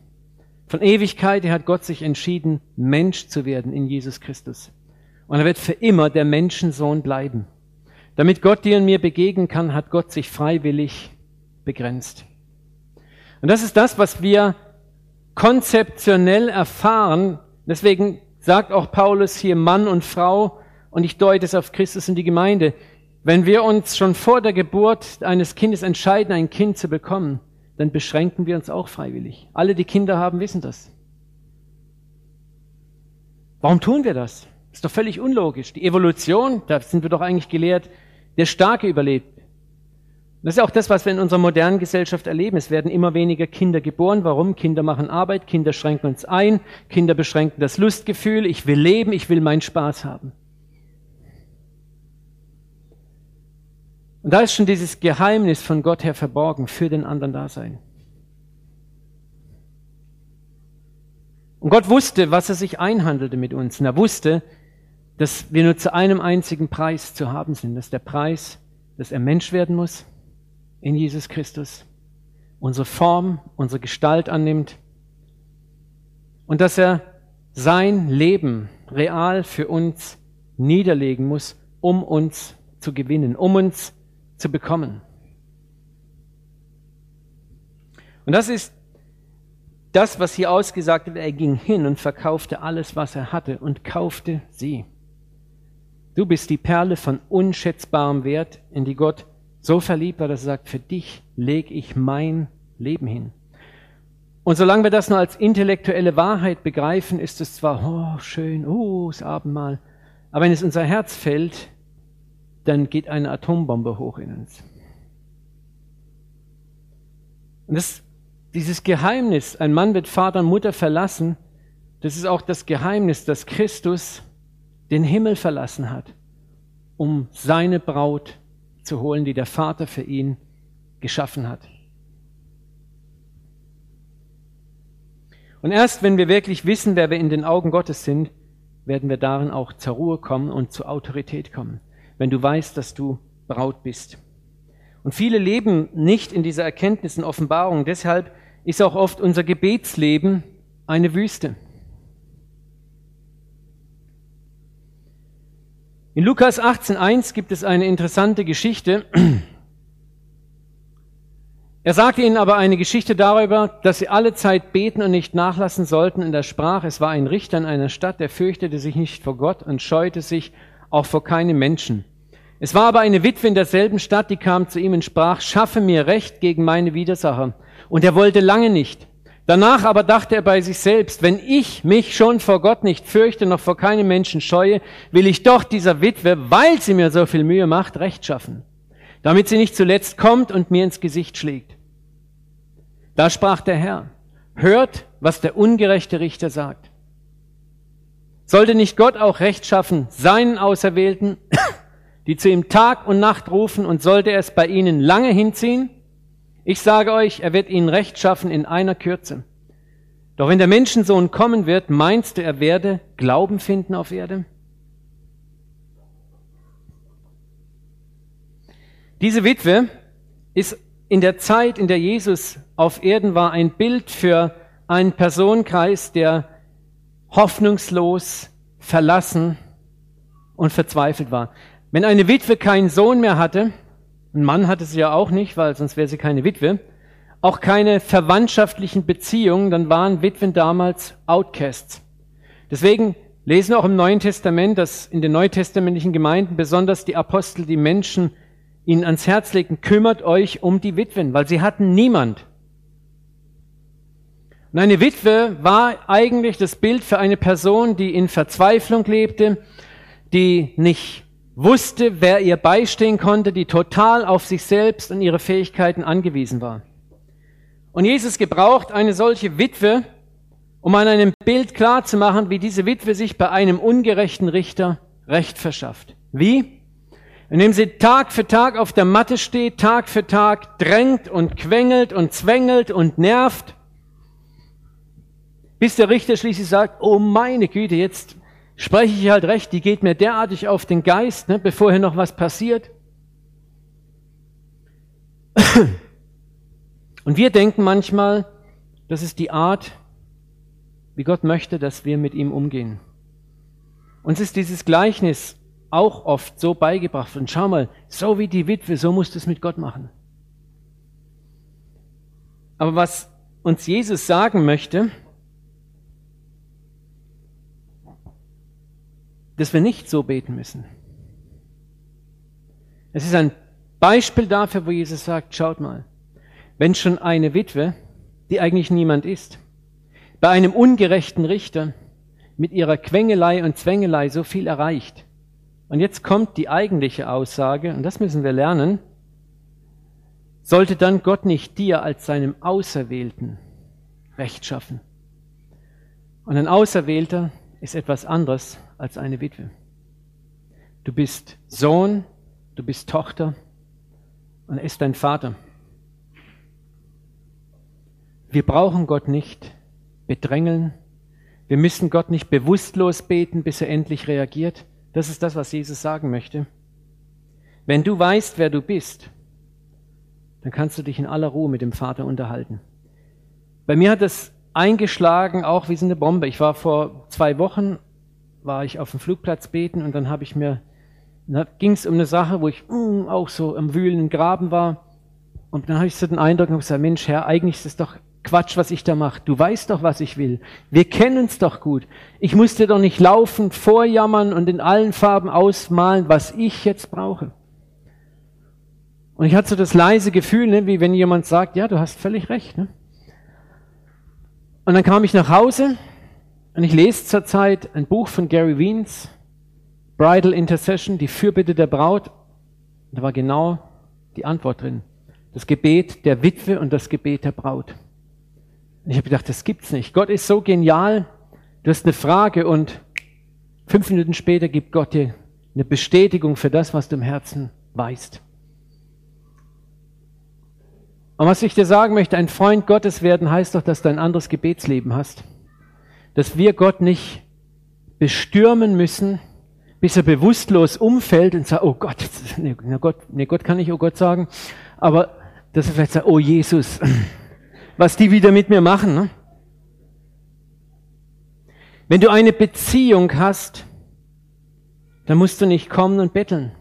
Von Ewigkeit her hat Gott sich entschieden, Mensch zu werden in Jesus Christus. Und er wird für immer der Menschensohn bleiben. Damit Gott dir und mir begegnen kann, hat Gott sich freiwillig begrenzt. Und das ist das, was wir konzeptionell erfahren. Deswegen sagt auch Paulus hier Mann und Frau, und ich deute es auf Christus und die Gemeinde. Wenn wir uns schon vor der Geburt eines Kindes entscheiden, ein Kind zu bekommen, dann beschränken wir uns auch freiwillig. Alle, die Kinder haben, wissen das. Warum tun wir das? Ist doch völlig unlogisch. Die Evolution, da sind wir doch eigentlich gelehrt, der Starke überlebt. Das ist auch das, was wir in unserer modernen Gesellschaft erleben. Es werden immer weniger Kinder geboren. Warum? Kinder machen Arbeit, Kinder schränken uns ein, Kinder beschränken das Lustgefühl. Ich will leben, ich will meinen Spaß haben. Und da ist schon dieses Geheimnis von Gott her verborgen für den anderen Dasein. Und Gott wusste, was er sich einhandelte mit uns. Und er wusste, dass wir nur zu einem einzigen Preis zu haben sind. Das ist der Preis, dass er Mensch werden muss in Jesus Christus, unsere Form, unsere Gestalt annimmt und dass er sein Leben real für uns niederlegen muss, um uns zu gewinnen, um uns zu bekommen. Und das ist das, was hier ausgesagt wird. Er ging hin und verkaufte alles, was er hatte und kaufte sie. Du bist die Perle von unschätzbarem Wert, in die Gott so verliebt war, dass er sagt, für dich lege ich mein Leben hin. Und solange wir das nur als intellektuelle Wahrheit begreifen, ist es zwar, oh, schön, oh, das Abendmahl, aber wenn es unser Herz fällt, dann geht eine Atombombe hoch in uns. Und das, dieses Geheimnis, ein Mann wird Vater und Mutter verlassen, das ist auch das Geheimnis, dass Christus den Himmel verlassen hat, um seine Braut zu holen, die der Vater für ihn geschaffen hat. Und erst wenn wir wirklich wissen, wer wir in den Augen Gottes sind, werden wir darin auch zur Ruhe kommen und zur Autorität kommen wenn du weißt, dass du Braut bist. Und viele leben nicht in dieser Erkenntnis und Offenbarung. Deshalb ist auch oft unser Gebetsleben eine Wüste. In Lukas 18.1 gibt es eine interessante Geschichte. Er sagte ihnen aber eine Geschichte darüber, dass sie alle Zeit beten und nicht nachlassen sollten. In der Sprache, es war ein Richter in einer Stadt, der fürchtete sich nicht vor Gott und scheute sich auch vor keinem Menschen. Es war aber eine Witwe in derselben Stadt, die kam zu ihm und sprach, schaffe mir Recht gegen meine Widersacher. Und er wollte lange nicht. Danach aber dachte er bei sich selbst, wenn ich mich schon vor Gott nicht fürchte, noch vor keinem Menschen scheue, will ich doch dieser Witwe, weil sie mir so viel Mühe macht, Recht schaffen, damit sie nicht zuletzt kommt und mir ins Gesicht schlägt. Da sprach der Herr, hört, was der ungerechte Richter sagt. Sollte nicht Gott auch Recht schaffen, seinen Auserwählten, *coughs* die zu ihm Tag und Nacht rufen, und sollte er es bei ihnen lange hinziehen? Ich sage euch, er wird ihnen Recht schaffen in einer Kürze. Doch wenn der Menschensohn kommen wird, meinst du, er werde Glauben finden auf Erde? Diese Witwe ist in der Zeit, in der Jesus auf Erden war, ein Bild für einen Personenkreis, der hoffnungslos, verlassen und verzweifelt war. Wenn eine Witwe keinen Sohn mehr hatte, ein Mann hatte sie ja auch nicht, weil sonst wäre sie keine Witwe, auch keine verwandtschaftlichen Beziehungen, dann waren Witwen damals Outcasts. Deswegen lesen wir auch im Neuen Testament, dass in den neutestamentlichen Gemeinden besonders die Apostel die Menschen ihnen ans Herz legen, kümmert euch um die Witwen, weil sie hatten niemand. Und eine Witwe war eigentlich das Bild für eine Person, die in Verzweiflung lebte, die nicht wusste, wer ihr beistehen konnte, die total auf sich selbst und ihre Fähigkeiten angewiesen war. Und Jesus gebraucht eine solche Witwe, um an einem Bild klarzumachen, wie diese Witwe sich bei einem ungerechten Richter Recht verschafft. Wie? Indem sie Tag für Tag auf der Matte steht, Tag für Tag drängt und quengelt und zwängelt und nervt, bis der Richter schließlich sagt, oh meine Güte, jetzt spreche ich halt recht, die geht mir derartig auf den Geist, ne, bevor hier noch was passiert. *coughs* Und wir denken manchmal, das ist die Art, wie Gott möchte, dass wir mit ihm umgehen. Uns ist dieses Gleichnis auch oft so beigebracht. Und schau mal, so wie die Witwe, so musst du es mit Gott machen. Aber was uns Jesus sagen möchte, dass wir nicht so beten müssen. Es ist ein Beispiel dafür, wo Jesus sagt, schaut mal, wenn schon eine Witwe, die eigentlich niemand ist, bei einem ungerechten Richter mit ihrer Quengelei und Zwängelei so viel erreicht. Und jetzt kommt die eigentliche Aussage, und das müssen wir lernen, sollte dann Gott nicht dir als seinem Auserwählten Recht schaffen? Und ein Auserwählter ist etwas anderes als eine Witwe. Du bist Sohn, du bist Tochter und er ist dein Vater. Wir brauchen Gott nicht bedrängeln. Wir müssen Gott nicht bewusstlos beten, bis er endlich reagiert. Das ist das, was Jesus sagen möchte. Wenn du weißt, wer du bist, dann kannst du dich in aller Ruhe mit dem Vater unterhalten. Bei mir hat es eingeschlagen, auch wie so eine Bombe. Ich war vor zwei Wochen, war ich auf dem Flugplatz beten und dann habe ich mir, ging es um eine Sache, wo ich mm, auch so am wühlenden Graben war. Und dann habe ich so den Eindruck und gesagt, Mensch, Herr, eigentlich ist es doch Quatsch, was ich da mache. Du weißt doch, was ich will. Wir kennen uns doch gut. Ich muss dir doch nicht laufend vorjammern und in allen Farben ausmalen, was ich jetzt brauche. Und ich hatte so das leise Gefühl, ne, wie wenn jemand sagt, ja, du hast völlig recht. Ne? Und dann kam ich nach Hause und ich lese zurzeit ein Buch von Gary Wiens, Bridal Intercession, die Fürbitte der Braut. Da war genau die Antwort drin. Das Gebet der Witwe und das Gebet der Braut. Und ich habe gedacht, das gibt's nicht. Gott ist so genial. Du hast eine Frage und fünf Minuten später gibt Gott dir eine Bestätigung für das, was du im Herzen weißt. Und was ich dir sagen möchte, ein Freund Gottes werden heißt doch, dass du ein anderes Gebetsleben hast. Dass wir Gott nicht bestürmen müssen, bis er bewusstlos umfällt und sagt, oh Gott, nee, Gott, nee, Gott kann nicht oh Gott sagen, aber dass er vielleicht sagt, oh Jesus, *clears throat* was die wieder mit mir machen. Ne? Wenn du eine Beziehung hast, dann musst du nicht kommen und betteln.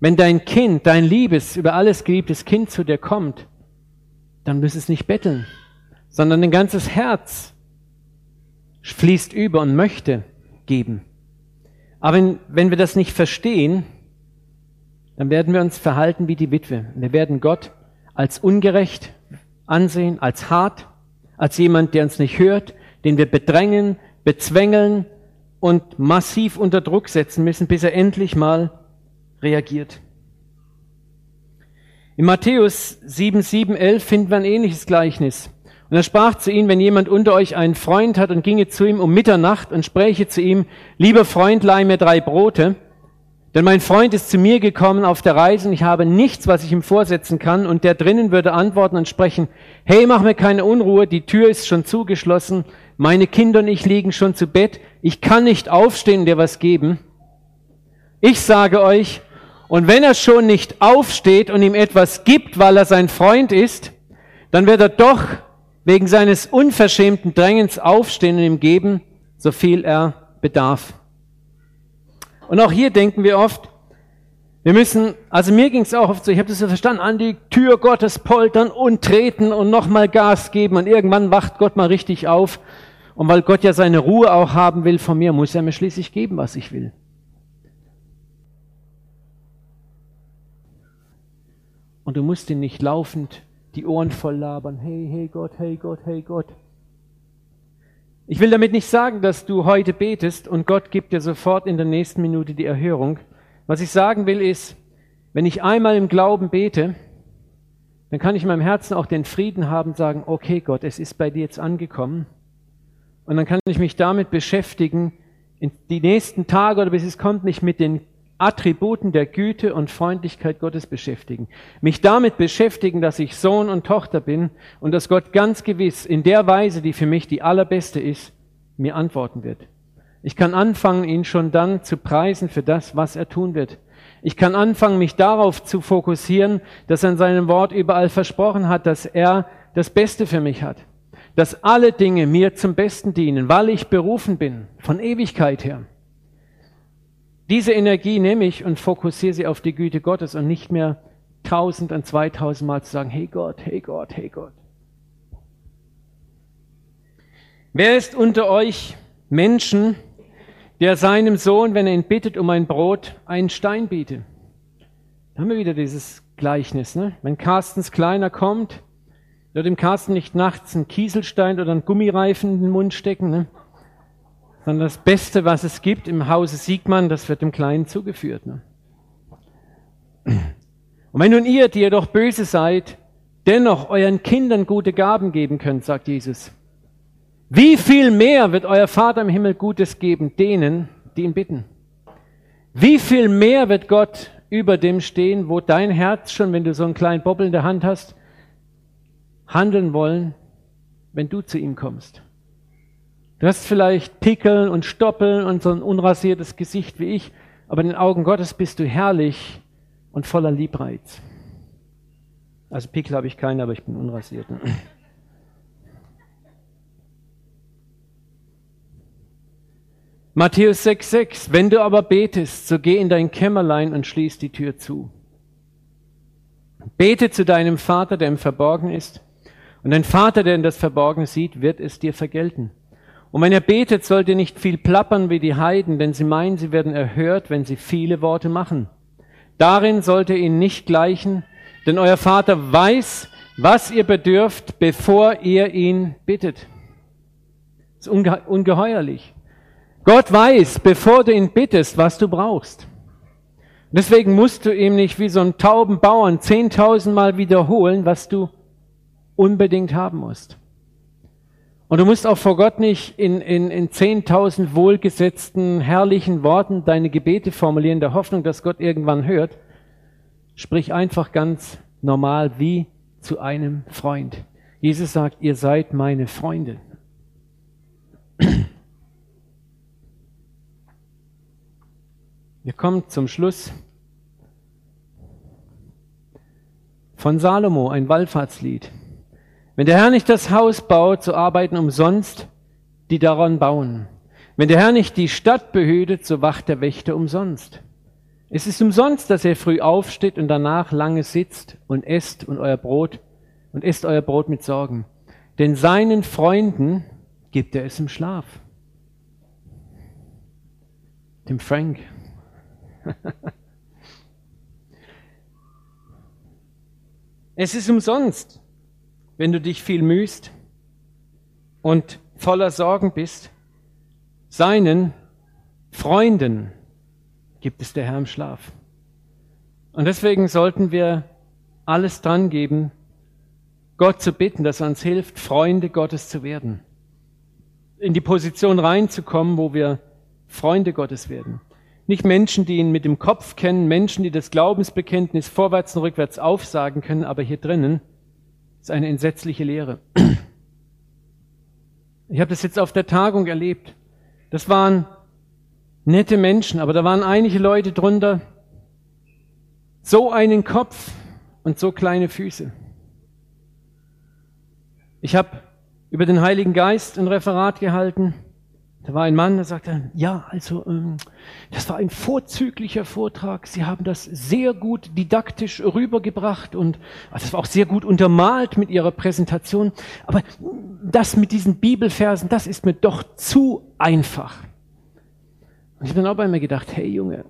Wenn dein Kind, dein liebes, über alles geliebtes Kind zu dir kommt, dann müsst es nicht betteln, sondern dein ganzes Herz fließt über und möchte geben. Aber wenn, wenn wir das nicht verstehen, dann werden wir uns verhalten wie die Witwe. Wir werden Gott als ungerecht ansehen, als hart, als jemand, der uns nicht hört, den wir bedrängen, bezwängeln und massiv unter Druck setzen müssen, bis er endlich mal reagiert. In Matthäus 7, 7, 11 finden wir ein ähnliches Gleichnis. Und er sprach zu ihnen, wenn jemand unter euch einen Freund hat und ginge zu ihm um Mitternacht und spräche zu ihm, lieber Freund, leih mir drei Brote, denn mein Freund ist zu mir gekommen auf der Reise und ich habe nichts, was ich ihm vorsetzen kann. Und der drinnen würde antworten und sprechen, hey, mach mir keine Unruhe, die Tür ist schon zugeschlossen, meine Kinder und ich liegen schon zu Bett, ich kann nicht aufstehen und dir was geben. Ich sage euch, und wenn er schon nicht aufsteht und ihm etwas gibt, weil er sein Freund ist, dann wird er doch wegen seines unverschämten Drängens aufstehen und ihm geben, so viel er bedarf. Und auch hier denken wir oft, wir müssen, also mir ging es auch oft so, ich habe das so verstanden, an die Tür Gottes poltern und treten und nochmal Gas geben und irgendwann wacht Gott mal richtig auf. Und weil Gott ja seine Ruhe auch haben will von mir, muss er mir schließlich geben, was ich will. Und du musst ihn nicht laufend die Ohren voll labern. Hey, hey Gott, hey Gott, hey Gott. Ich will damit nicht sagen, dass du heute betest und Gott gibt dir sofort in der nächsten Minute die Erhörung. Was ich sagen will ist, wenn ich einmal im Glauben bete, dann kann ich in meinem Herzen auch den Frieden haben, sagen, okay Gott, es ist bei dir jetzt angekommen. Und dann kann ich mich damit beschäftigen, die nächsten Tage oder bis es kommt, mich mit den Attributen der Güte und Freundlichkeit Gottes beschäftigen. Mich damit beschäftigen, dass ich Sohn und Tochter bin und dass Gott ganz gewiss in der Weise, die für mich die allerbeste ist, mir antworten wird. Ich kann anfangen, ihn schon dann zu preisen für das, was er tun wird. Ich kann anfangen, mich darauf zu fokussieren, dass er in seinem Wort überall versprochen hat, dass er das Beste für mich hat. Dass alle Dinge mir zum Besten dienen, weil ich berufen bin, von Ewigkeit her. Diese Energie nehme ich und fokussiere sie auf die Güte Gottes und nicht mehr tausend und zweitausend Mal zu sagen, hey Gott, hey Gott, hey Gott. Wer ist unter euch Menschen, der seinem Sohn, wenn er ihn bittet um ein Brot, einen Stein bietet? Da haben wir wieder dieses Gleichnis. Ne? Wenn Carstens Kleiner kommt, wird dem Carsten nicht nachts ein Kieselstein oder ein Gummireifen in den Mund stecken. Ne? Sondern das Beste, was es gibt im Hause Siegmann, das wird dem Kleinen zugeführt. Ne? Und wenn nun ihr, die ihr doch böse seid, dennoch euren Kindern gute Gaben geben könnt, sagt Jesus, wie viel mehr wird euer Vater im Himmel Gutes geben denen, die ihn bitten? Wie viel mehr wird Gott über dem stehen, wo dein Herz schon, wenn du so einen kleinen Bobbel in der Hand hast, handeln wollen, wenn du zu ihm kommst? Du hast vielleicht Pickeln und Stoppeln und so ein unrasiertes Gesicht wie ich, aber in den Augen Gottes bist du herrlich und voller Liebreiz. Also Pickel habe ich keine, aber ich bin unrasiert. Ne? Matthäus 6,6 Wenn du aber betest, so geh in dein Kämmerlein und schließ die Tür zu. Bete zu deinem Vater, der im Verborgen ist, und dein Vater, der in das Verborgene sieht, wird es dir vergelten. Und wenn ihr betet, sollt ihr nicht viel plappern wie die Heiden, denn sie meinen, sie werden erhört, wenn sie viele Worte machen. Darin sollt ihr ihnen nicht gleichen, denn euer Vater weiß, was ihr bedürft, bevor ihr ihn bittet. Das ist unge ungeheuerlich. Gott weiß, bevor du ihn bittest, was du brauchst. Deswegen musst du ihm nicht wie so ein tauben Bauern zehntausendmal wiederholen, was du unbedingt haben musst. Und du musst auch vor Gott nicht in, in, in 10.000 wohlgesetzten, herrlichen Worten deine Gebete formulieren, der Hoffnung, dass Gott irgendwann hört. Sprich einfach ganz normal wie zu einem Freund. Jesus sagt, ihr seid meine Freunde. Wir kommen zum Schluss von Salomo, ein Wallfahrtslied. Wenn der Herr nicht das Haus baut, so arbeiten umsonst die daran bauen. Wenn der Herr nicht die Stadt behütet, so wacht der Wächter umsonst. Es ist umsonst, dass er früh aufsteht und danach lange sitzt und esst und euer Brot und esst euer Brot mit Sorgen. Denn seinen Freunden gibt er es im Schlaf. Dem Frank. *laughs* es ist umsonst, wenn du dich viel mühst und voller Sorgen bist, seinen Freunden gibt es der Herr im Schlaf. Und deswegen sollten wir alles dran geben, Gott zu bitten, dass er uns hilft, Freunde Gottes zu werden. In die Position reinzukommen, wo wir Freunde Gottes werden. Nicht Menschen, die ihn mit dem Kopf kennen, Menschen, die das Glaubensbekenntnis vorwärts und rückwärts aufsagen können, aber hier drinnen ist eine entsetzliche Lehre. *clears throat* Ich habe das jetzt auf der Tagung erlebt. Das waren nette Menschen, aber da waren einige Leute drunter, so einen Kopf und so kleine Füße. Ich habe über den Heiligen Geist ein Referat gehalten da war ein Mann, der sagte, ja, also ähm, das war ein vorzüglicher Vortrag. Sie haben das sehr gut didaktisch rübergebracht und also es war auch sehr gut untermalt mit Ihrer Präsentation. Aber das mit diesen Bibelversen, das ist mir doch zu einfach. Und ich habe dann auch bei mir gedacht, hey Junge,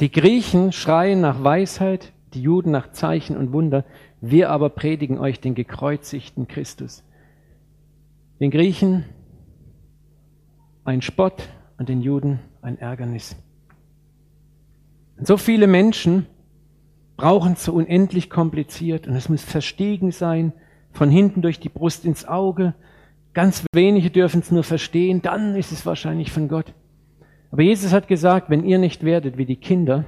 die Griechen schreien nach Weisheit, die Juden nach Zeichen und Wunder, wir aber predigen euch den gekreuzigten Christus. Den Griechen ein Spott und den Juden ein Ärgernis. Und so viele Menschen brauchen es so unendlich kompliziert und es muss verstiegen sein, von hinten durch die Brust ins Auge. Ganz wenige dürfen es nur verstehen, dann ist es wahrscheinlich von Gott. Aber Jesus hat gesagt, wenn ihr nicht werdet wie die Kinder,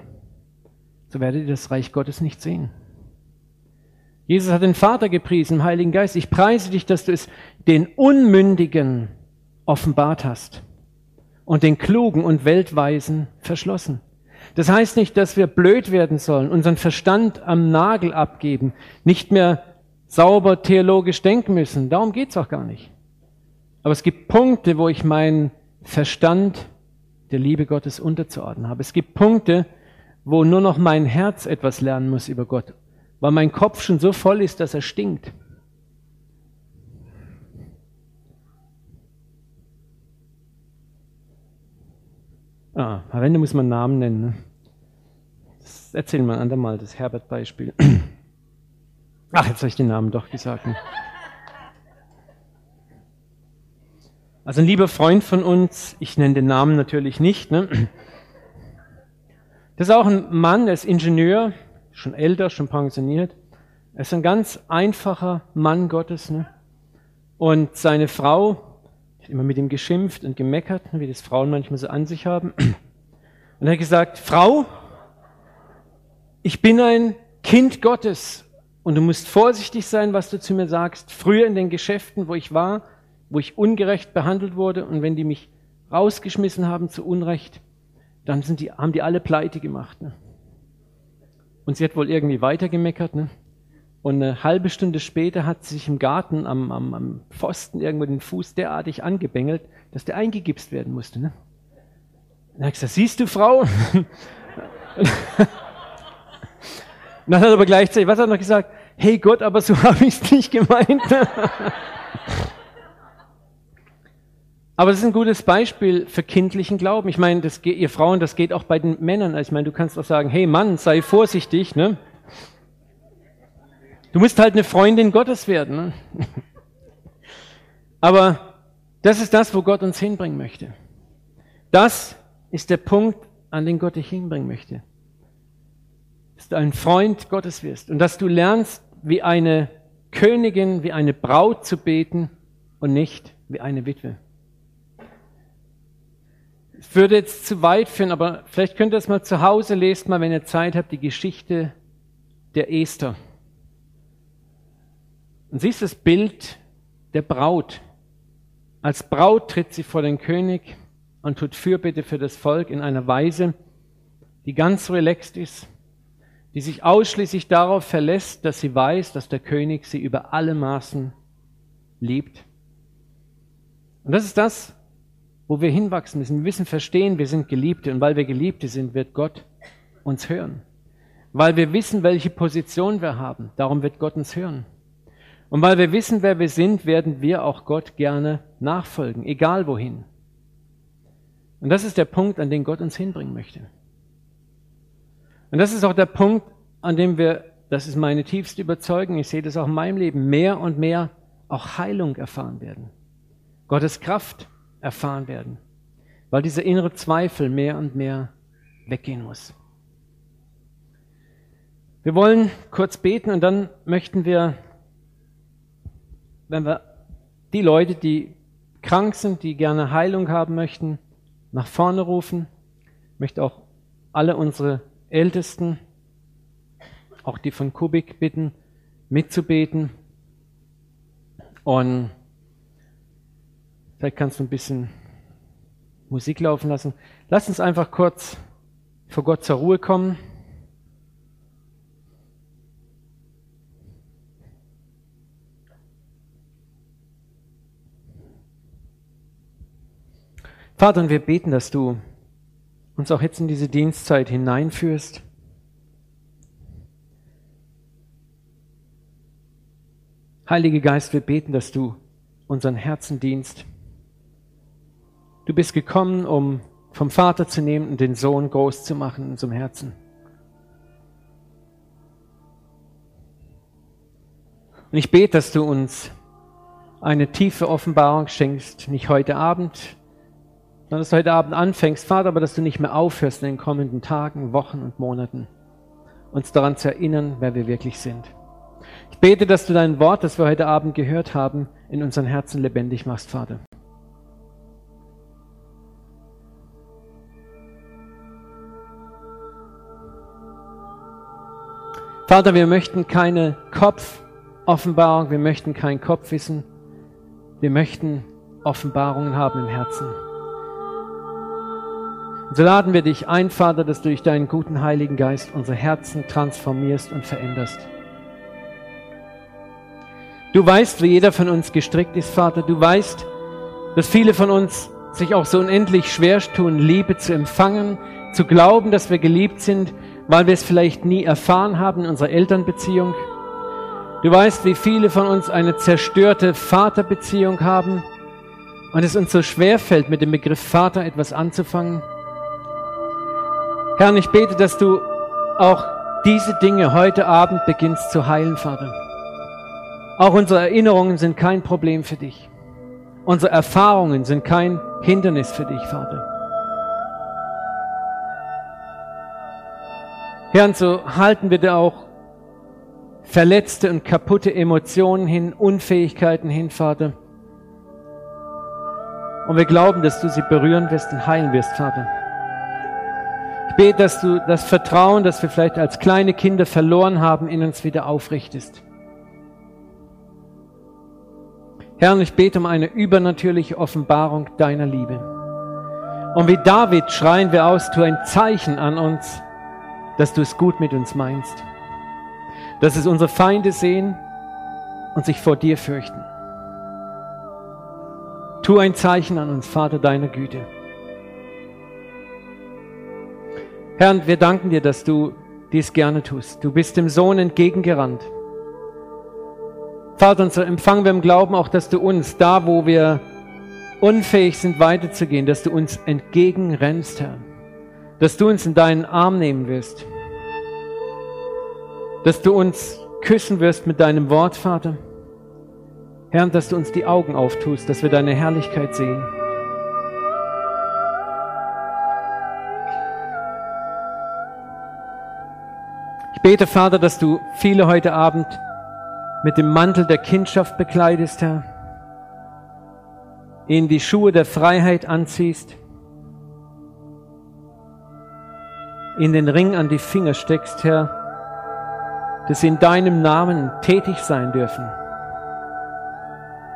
so werdet ihr das Reich Gottes nicht sehen. Jesus hat den Vater gepriesen im Heiligen Geist. Ich preise dich, dass du es den Unmündigen offenbart hast und den Klugen und Weltweisen verschlossen. Das heißt nicht, dass wir blöd werden sollen, unseren Verstand am Nagel abgeben, nicht mehr sauber theologisch denken müssen. Darum geht's auch gar nicht. Aber es gibt Punkte, wo ich meinen Verstand der Liebe Gottes unterzuordnen habe. Es gibt Punkte, wo nur noch mein Herz etwas lernen muss über Gott, weil mein Kopf schon so voll ist, dass er stinkt. Ah, am Ende muss man Namen nennen. Ne? Das erzählen wir ein andermal, das Herbert-Beispiel. *clears throat* Ach, jetzt habe ich den Namen doch gesagt. Ne? Also ein lieber Freund von uns, ich nenne den Namen natürlich nicht, ne? das ist auch ein Mann, der ist Ingenieur, schon älter, schon pensioniert. Er ist ein ganz einfacher Mann Gottes. Ne? Und seine Frau, immer mit ihm geschimpft und gemeckert, wie das Frauen manchmal so an sich haben. Und er hat gesagt, Frau, ich bin ein Kind Gottes und du musst vorsichtig sein, was du zu mir sagst. Früher in den Geschäften, wo ich war, wo ich ungerecht behandelt wurde und wenn die mich rausgeschmissen haben zu Unrecht, dann sind die, haben die alle pleite gemacht. Ne? Und sie hat wohl irgendwie weitergemeckert. Ne? Und eine halbe Stunde später hat sie sich im Garten am, am, am Pfosten irgendwo den Fuß derartig angebengelt, dass der eingegipst werden musste. Ne? dann hat gesagt, siehst du, Frau? *laughs* Dann hat er aber gleichzeitig, was hat er noch gesagt? Hey Gott, aber so *laughs* habe ich es nicht gemeint. *laughs* aber das ist ein gutes Beispiel für kindlichen Glauben. Ich meine, das geht, ihr Frauen, das geht auch bei den Männern. Also ich meine, du kannst auch sagen, hey Mann, sei vorsichtig, ne? Du musst halt eine Freundin Gottes werden. Ne? *laughs* Aber das ist das, wo Gott uns hinbringen möchte. Das ist der Punkt, an den Gott dich hinbringen möchte. Dass du ein Freund Gottes wirst und dass du lernst, wie eine Königin, wie eine Braut zu beten und nicht wie eine Witwe. Würde jetzt zu weit führen, aber vielleicht könnt ihr es mal zu Hause lesen, mal, wenn ihr Zeit habt, die Geschichte der Esther. Und siehst das Bild der Braut. Als Braut tritt sie vor den König und tut Fürbitte für das Volk in einer Weise, die ganz relaxed ist, die sich ausschließlich darauf verlässt, dass sie weiß, dass der König sie über alle Maßen liebt. Und das ist das, wo wir hinwachsen müssen. Wir müssen verstehen, wir sind Geliebte und weil wir Geliebte sind, wird Gott uns hören. Weil wir wissen, welche Position wir haben, darum wird Gott uns hören. Und weil wir wissen, wer wir sind, werden wir auch Gott gerne nachfolgen, egal wohin. Und das ist der Punkt, an den Gott uns hinbringen möchte. Und das ist auch der Punkt, an dem wir, das ist meine tiefste Überzeugung, ich sehe das auch in meinem Leben, mehr und mehr auch Heilung erfahren werden. Gottes Kraft erfahren werden. Weil dieser innere Zweifel mehr und mehr weggehen muss. Wir wollen kurz beten und dann möchten wir wenn wir die Leute, die krank sind, die gerne Heilung haben möchten, nach vorne rufen. Ich möchte auch alle unsere Ältesten, auch die von Kubik bitten, mitzubeten. Und vielleicht kannst du ein bisschen Musik laufen lassen. Lass uns einfach kurz vor Gott zur Ruhe kommen. Vater, und wir beten, dass du uns auch jetzt in diese Dienstzeit hineinführst. Heilige Geist, wir beten, dass du unseren Herzen dienst. Du bist gekommen, um vom Vater zu nehmen und den Sohn groß zu machen in unserem Herzen. Und ich bete, dass du uns eine tiefe Offenbarung schenkst, nicht heute Abend, sondern dass du heute Abend anfängst, Vater, aber dass du nicht mehr aufhörst in den kommenden Tagen, Wochen und Monaten, uns daran zu erinnern, wer wir wirklich sind. Ich bete, dass du dein Wort, das wir heute Abend gehört haben, in unseren Herzen lebendig machst, Vater. Vater, wir möchten keine Kopfoffenbarung, wir möchten kein Kopfwissen, wir möchten Offenbarungen haben im Herzen. Und so laden wir dich ein, Vater, dass du durch deinen guten Heiligen Geist unsere Herzen transformierst und veränderst. Du weißt, wie jeder von uns gestrickt ist, Vater. Du weißt, dass viele von uns sich auch so unendlich schwer tun, Liebe zu empfangen, zu glauben, dass wir geliebt sind, weil wir es vielleicht nie erfahren haben in unserer Elternbeziehung. Du weißt, wie viele von uns eine zerstörte Vaterbeziehung haben und es uns so schwer fällt, mit dem Begriff Vater etwas anzufangen. Herr, ich bete, dass du auch diese Dinge heute Abend beginnst zu heilen, Vater. Auch unsere Erinnerungen sind kein Problem für dich. Unsere Erfahrungen sind kein Hindernis für dich, Vater. Herr, und so halten wir dir auch verletzte und kaputte Emotionen hin, Unfähigkeiten hin, Vater. Und wir glauben, dass du sie berühren wirst und heilen wirst, Vater. Ich bete, dass du das Vertrauen, das wir vielleicht als kleine Kinder verloren haben, in uns wieder aufrichtest. Herr, und ich bete um eine übernatürliche Offenbarung deiner Liebe. Und wie David schreien wir aus, tu ein Zeichen an uns, dass du es gut mit uns meinst. Dass es unsere Feinde sehen und sich vor dir fürchten. Tu ein Zeichen an uns, Vater deiner Güte. Herr, wir danken dir, dass du dies gerne tust. Du bist dem Sohn entgegengerannt. Vater, und so empfangen wir im Glauben auch, dass du uns da, wo wir unfähig sind, weiterzugehen, dass du uns entgegenrennst, Herr. Dass du uns in deinen Arm nehmen wirst. Dass du uns küssen wirst mit deinem Wort, Vater. Herr, dass du uns die Augen auftust, dass wir deine Herrlichkeit sehen. Ich bete, Vater, dass du viele heute Abend mit dem Mantel der Kindschaft bekleidest, Herr, ihnen die Schuhe der Freiheit anziehst, ihnen den Ring an die Finger steckst, Herr, dass sie in deinem Namen tätig sein dürfen,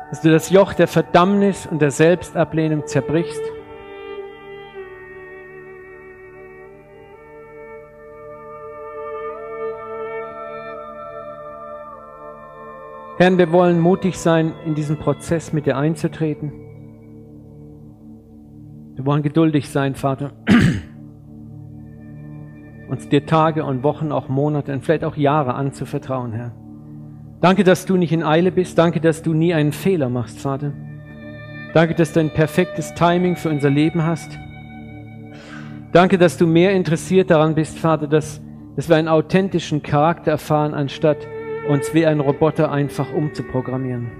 dass du das Joch der Verdammnis und der Selbstablehnung zerbrichst, Herr, wir wollen mutig sein, in diesen Prozess mit dir einzutreten. Wir wollen geduldig sein, Vater. *clears throat* Uns dir Tage und Wochen, auch Monate und vielleicht auch Jahre anzuvertrauen, Herr. Danke, dass du nicht in Eile bist. Danke, dass du nie einen Fehler machst, Vater. Danke, dass du ein perfektes Timing für unser Leben hast. Danke, dass du mehr interessiert daran bist, Vater, dass, dass wir einen authentischen Charakter erfahren, anstatt uns wie ein Roboter einfach umzuprogrammieren.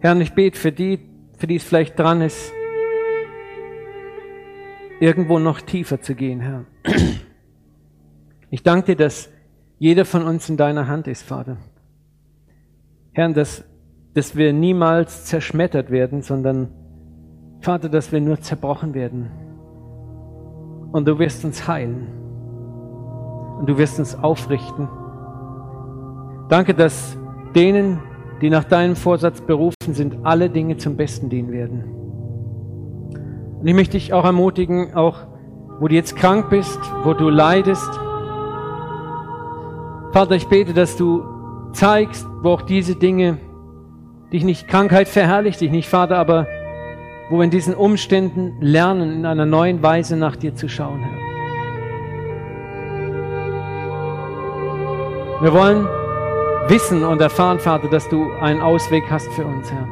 Herr, ich bete für die, für die es vielleicht dran ist, irgendwo noch tiefer zu gehen, Herr. Ich danke dir, dass jeder von uns in deiner Hand ist, Vater. Herr, dass, dass wir niemals zerschmettert werden, sondern, Vater, dass wir nur zerbrochen werden. Und du wirst uns heilen und du wirst uns aufrichten. Danke, dass denen, die nach deinem Vorsatz berufen sind, alle Dinge zum Besten dienen werden. Und ich möchte dich auch ermutigen, auch wo du jetzt krank bist, wo du leidest. Vater, ich bete, dass du zeigst, wo auch diese Dinge dich nicht Krankheit verherrlicht, dich nicht, Vater, aber wo wir in diesen Umständen lernen, in einer neuen Weise nach dir zu schauen, Herr. Wir wollen wissen und erfahren, Vater, dass du einen Ausweg hast für uns, Herr.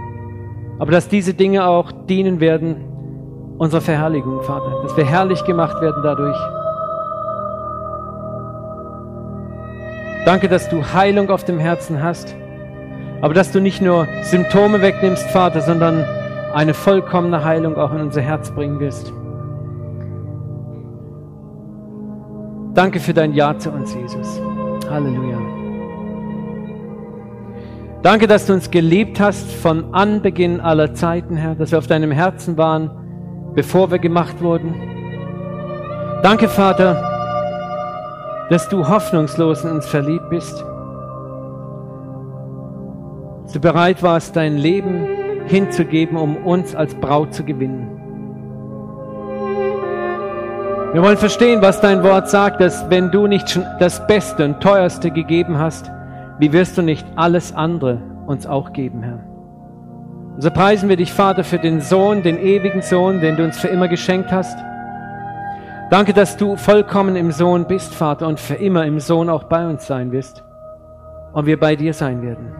Aber dass diese Dinge auch dienen werden unserer Verherrlichung, Vater. Dass wir herrlich gemacht werden dadurch. Danke, dass du Heilung auf dem Herzen hast. Aber dass du nicht nur Symptome wegnimmst, Vater, sondern eine vollkommene Heilung auch in unser Herz bringen wirst. Danke für dein Ja zu uns, Jesus. Halleluja. Danke, dass du uns geliebt hast von Anbeginn aller Zeiten, Herr, dass wir auf deinem Herzen waren, bevor wir gemacht wurden. Danke, Vater, dass du hoffnungslos in uns verliebt bist, dass du bereit warst, dein Leben hinzugeben, um uns als Braut zu gewinnen. Wir wollen verstehen, was dein Wort sagt, dass wenn du nicht schon das Beste und Teuerste gegeben hast, wie wirst du nicht alles andere uns auch geben, Herr? So preisen wir dich, Vater, für den Sohn, den ewigen Sohn, den du uns für immer geschenkt hast. Danke, dass du vollkommen im Sohn bist, Vater, und für immer im Sohn auch bei uns sein wirst und wir bei dir sein werden.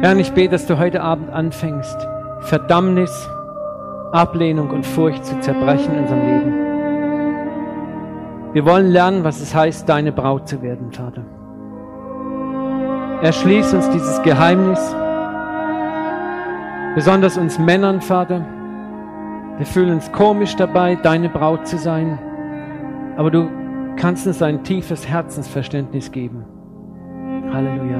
Herr, ich bete, dass du heute Abend anfängst, Verdammnis, Ablehnung und Furcht zu zerbrechen in unserem Leben. Wir wollen lernen, was es heißt, deine Braut zu werden, Vater. Erschließ uns dieses Geheimnis, besonders uns Männern, Vater. Wir fühlen uns komisch dabei, deine Braut zu sein, aber du kannst uns ein tiefes Herzensverständnis geben. Halleluja.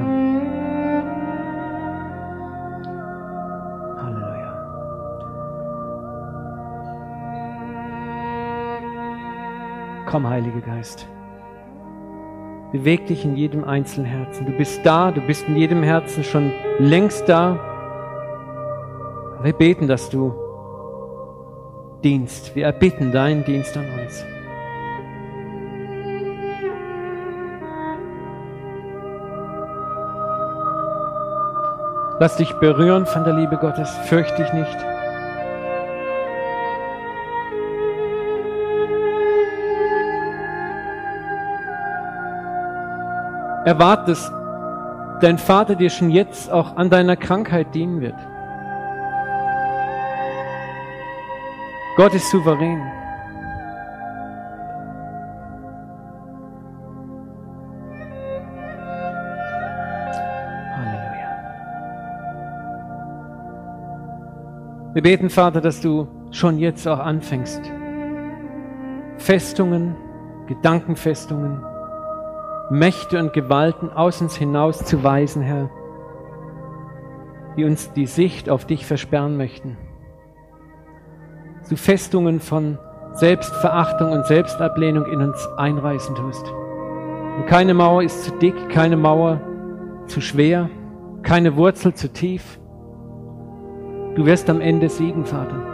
Halleluja. Komm, Heiliger Geist. Beweg dich in jedem einzelnen Herzen. Du bist da, du bist in jedem Herzen schon längst da. Wir beten, dass du Dienst. Wir erbitten deinen Dienst an uns. Lass dich berühren von der Liebe Gottes. Fürchte dich nicht. Erwart, dass dein Vater dir schon jetzt auch an deiner Krankheit dienen wird. Gott ist souverän. Halleluja. Wir beten, Vater, dass du schon jetzt auch anfängst, Festungen, Gedankenfestungen, Mächte und Gewalten aus uns hinaus zu weisen, Herr, die uns die Sicht auf dich versperren möchten du Festungen von Selbstverachtung und Selbstablehnung in uns einreißen tust. Und keine Mauer ist zu dick, keine Mauer zu schwer, keine Wurzel zu tief. Du wirst am Ende siegen, Vater.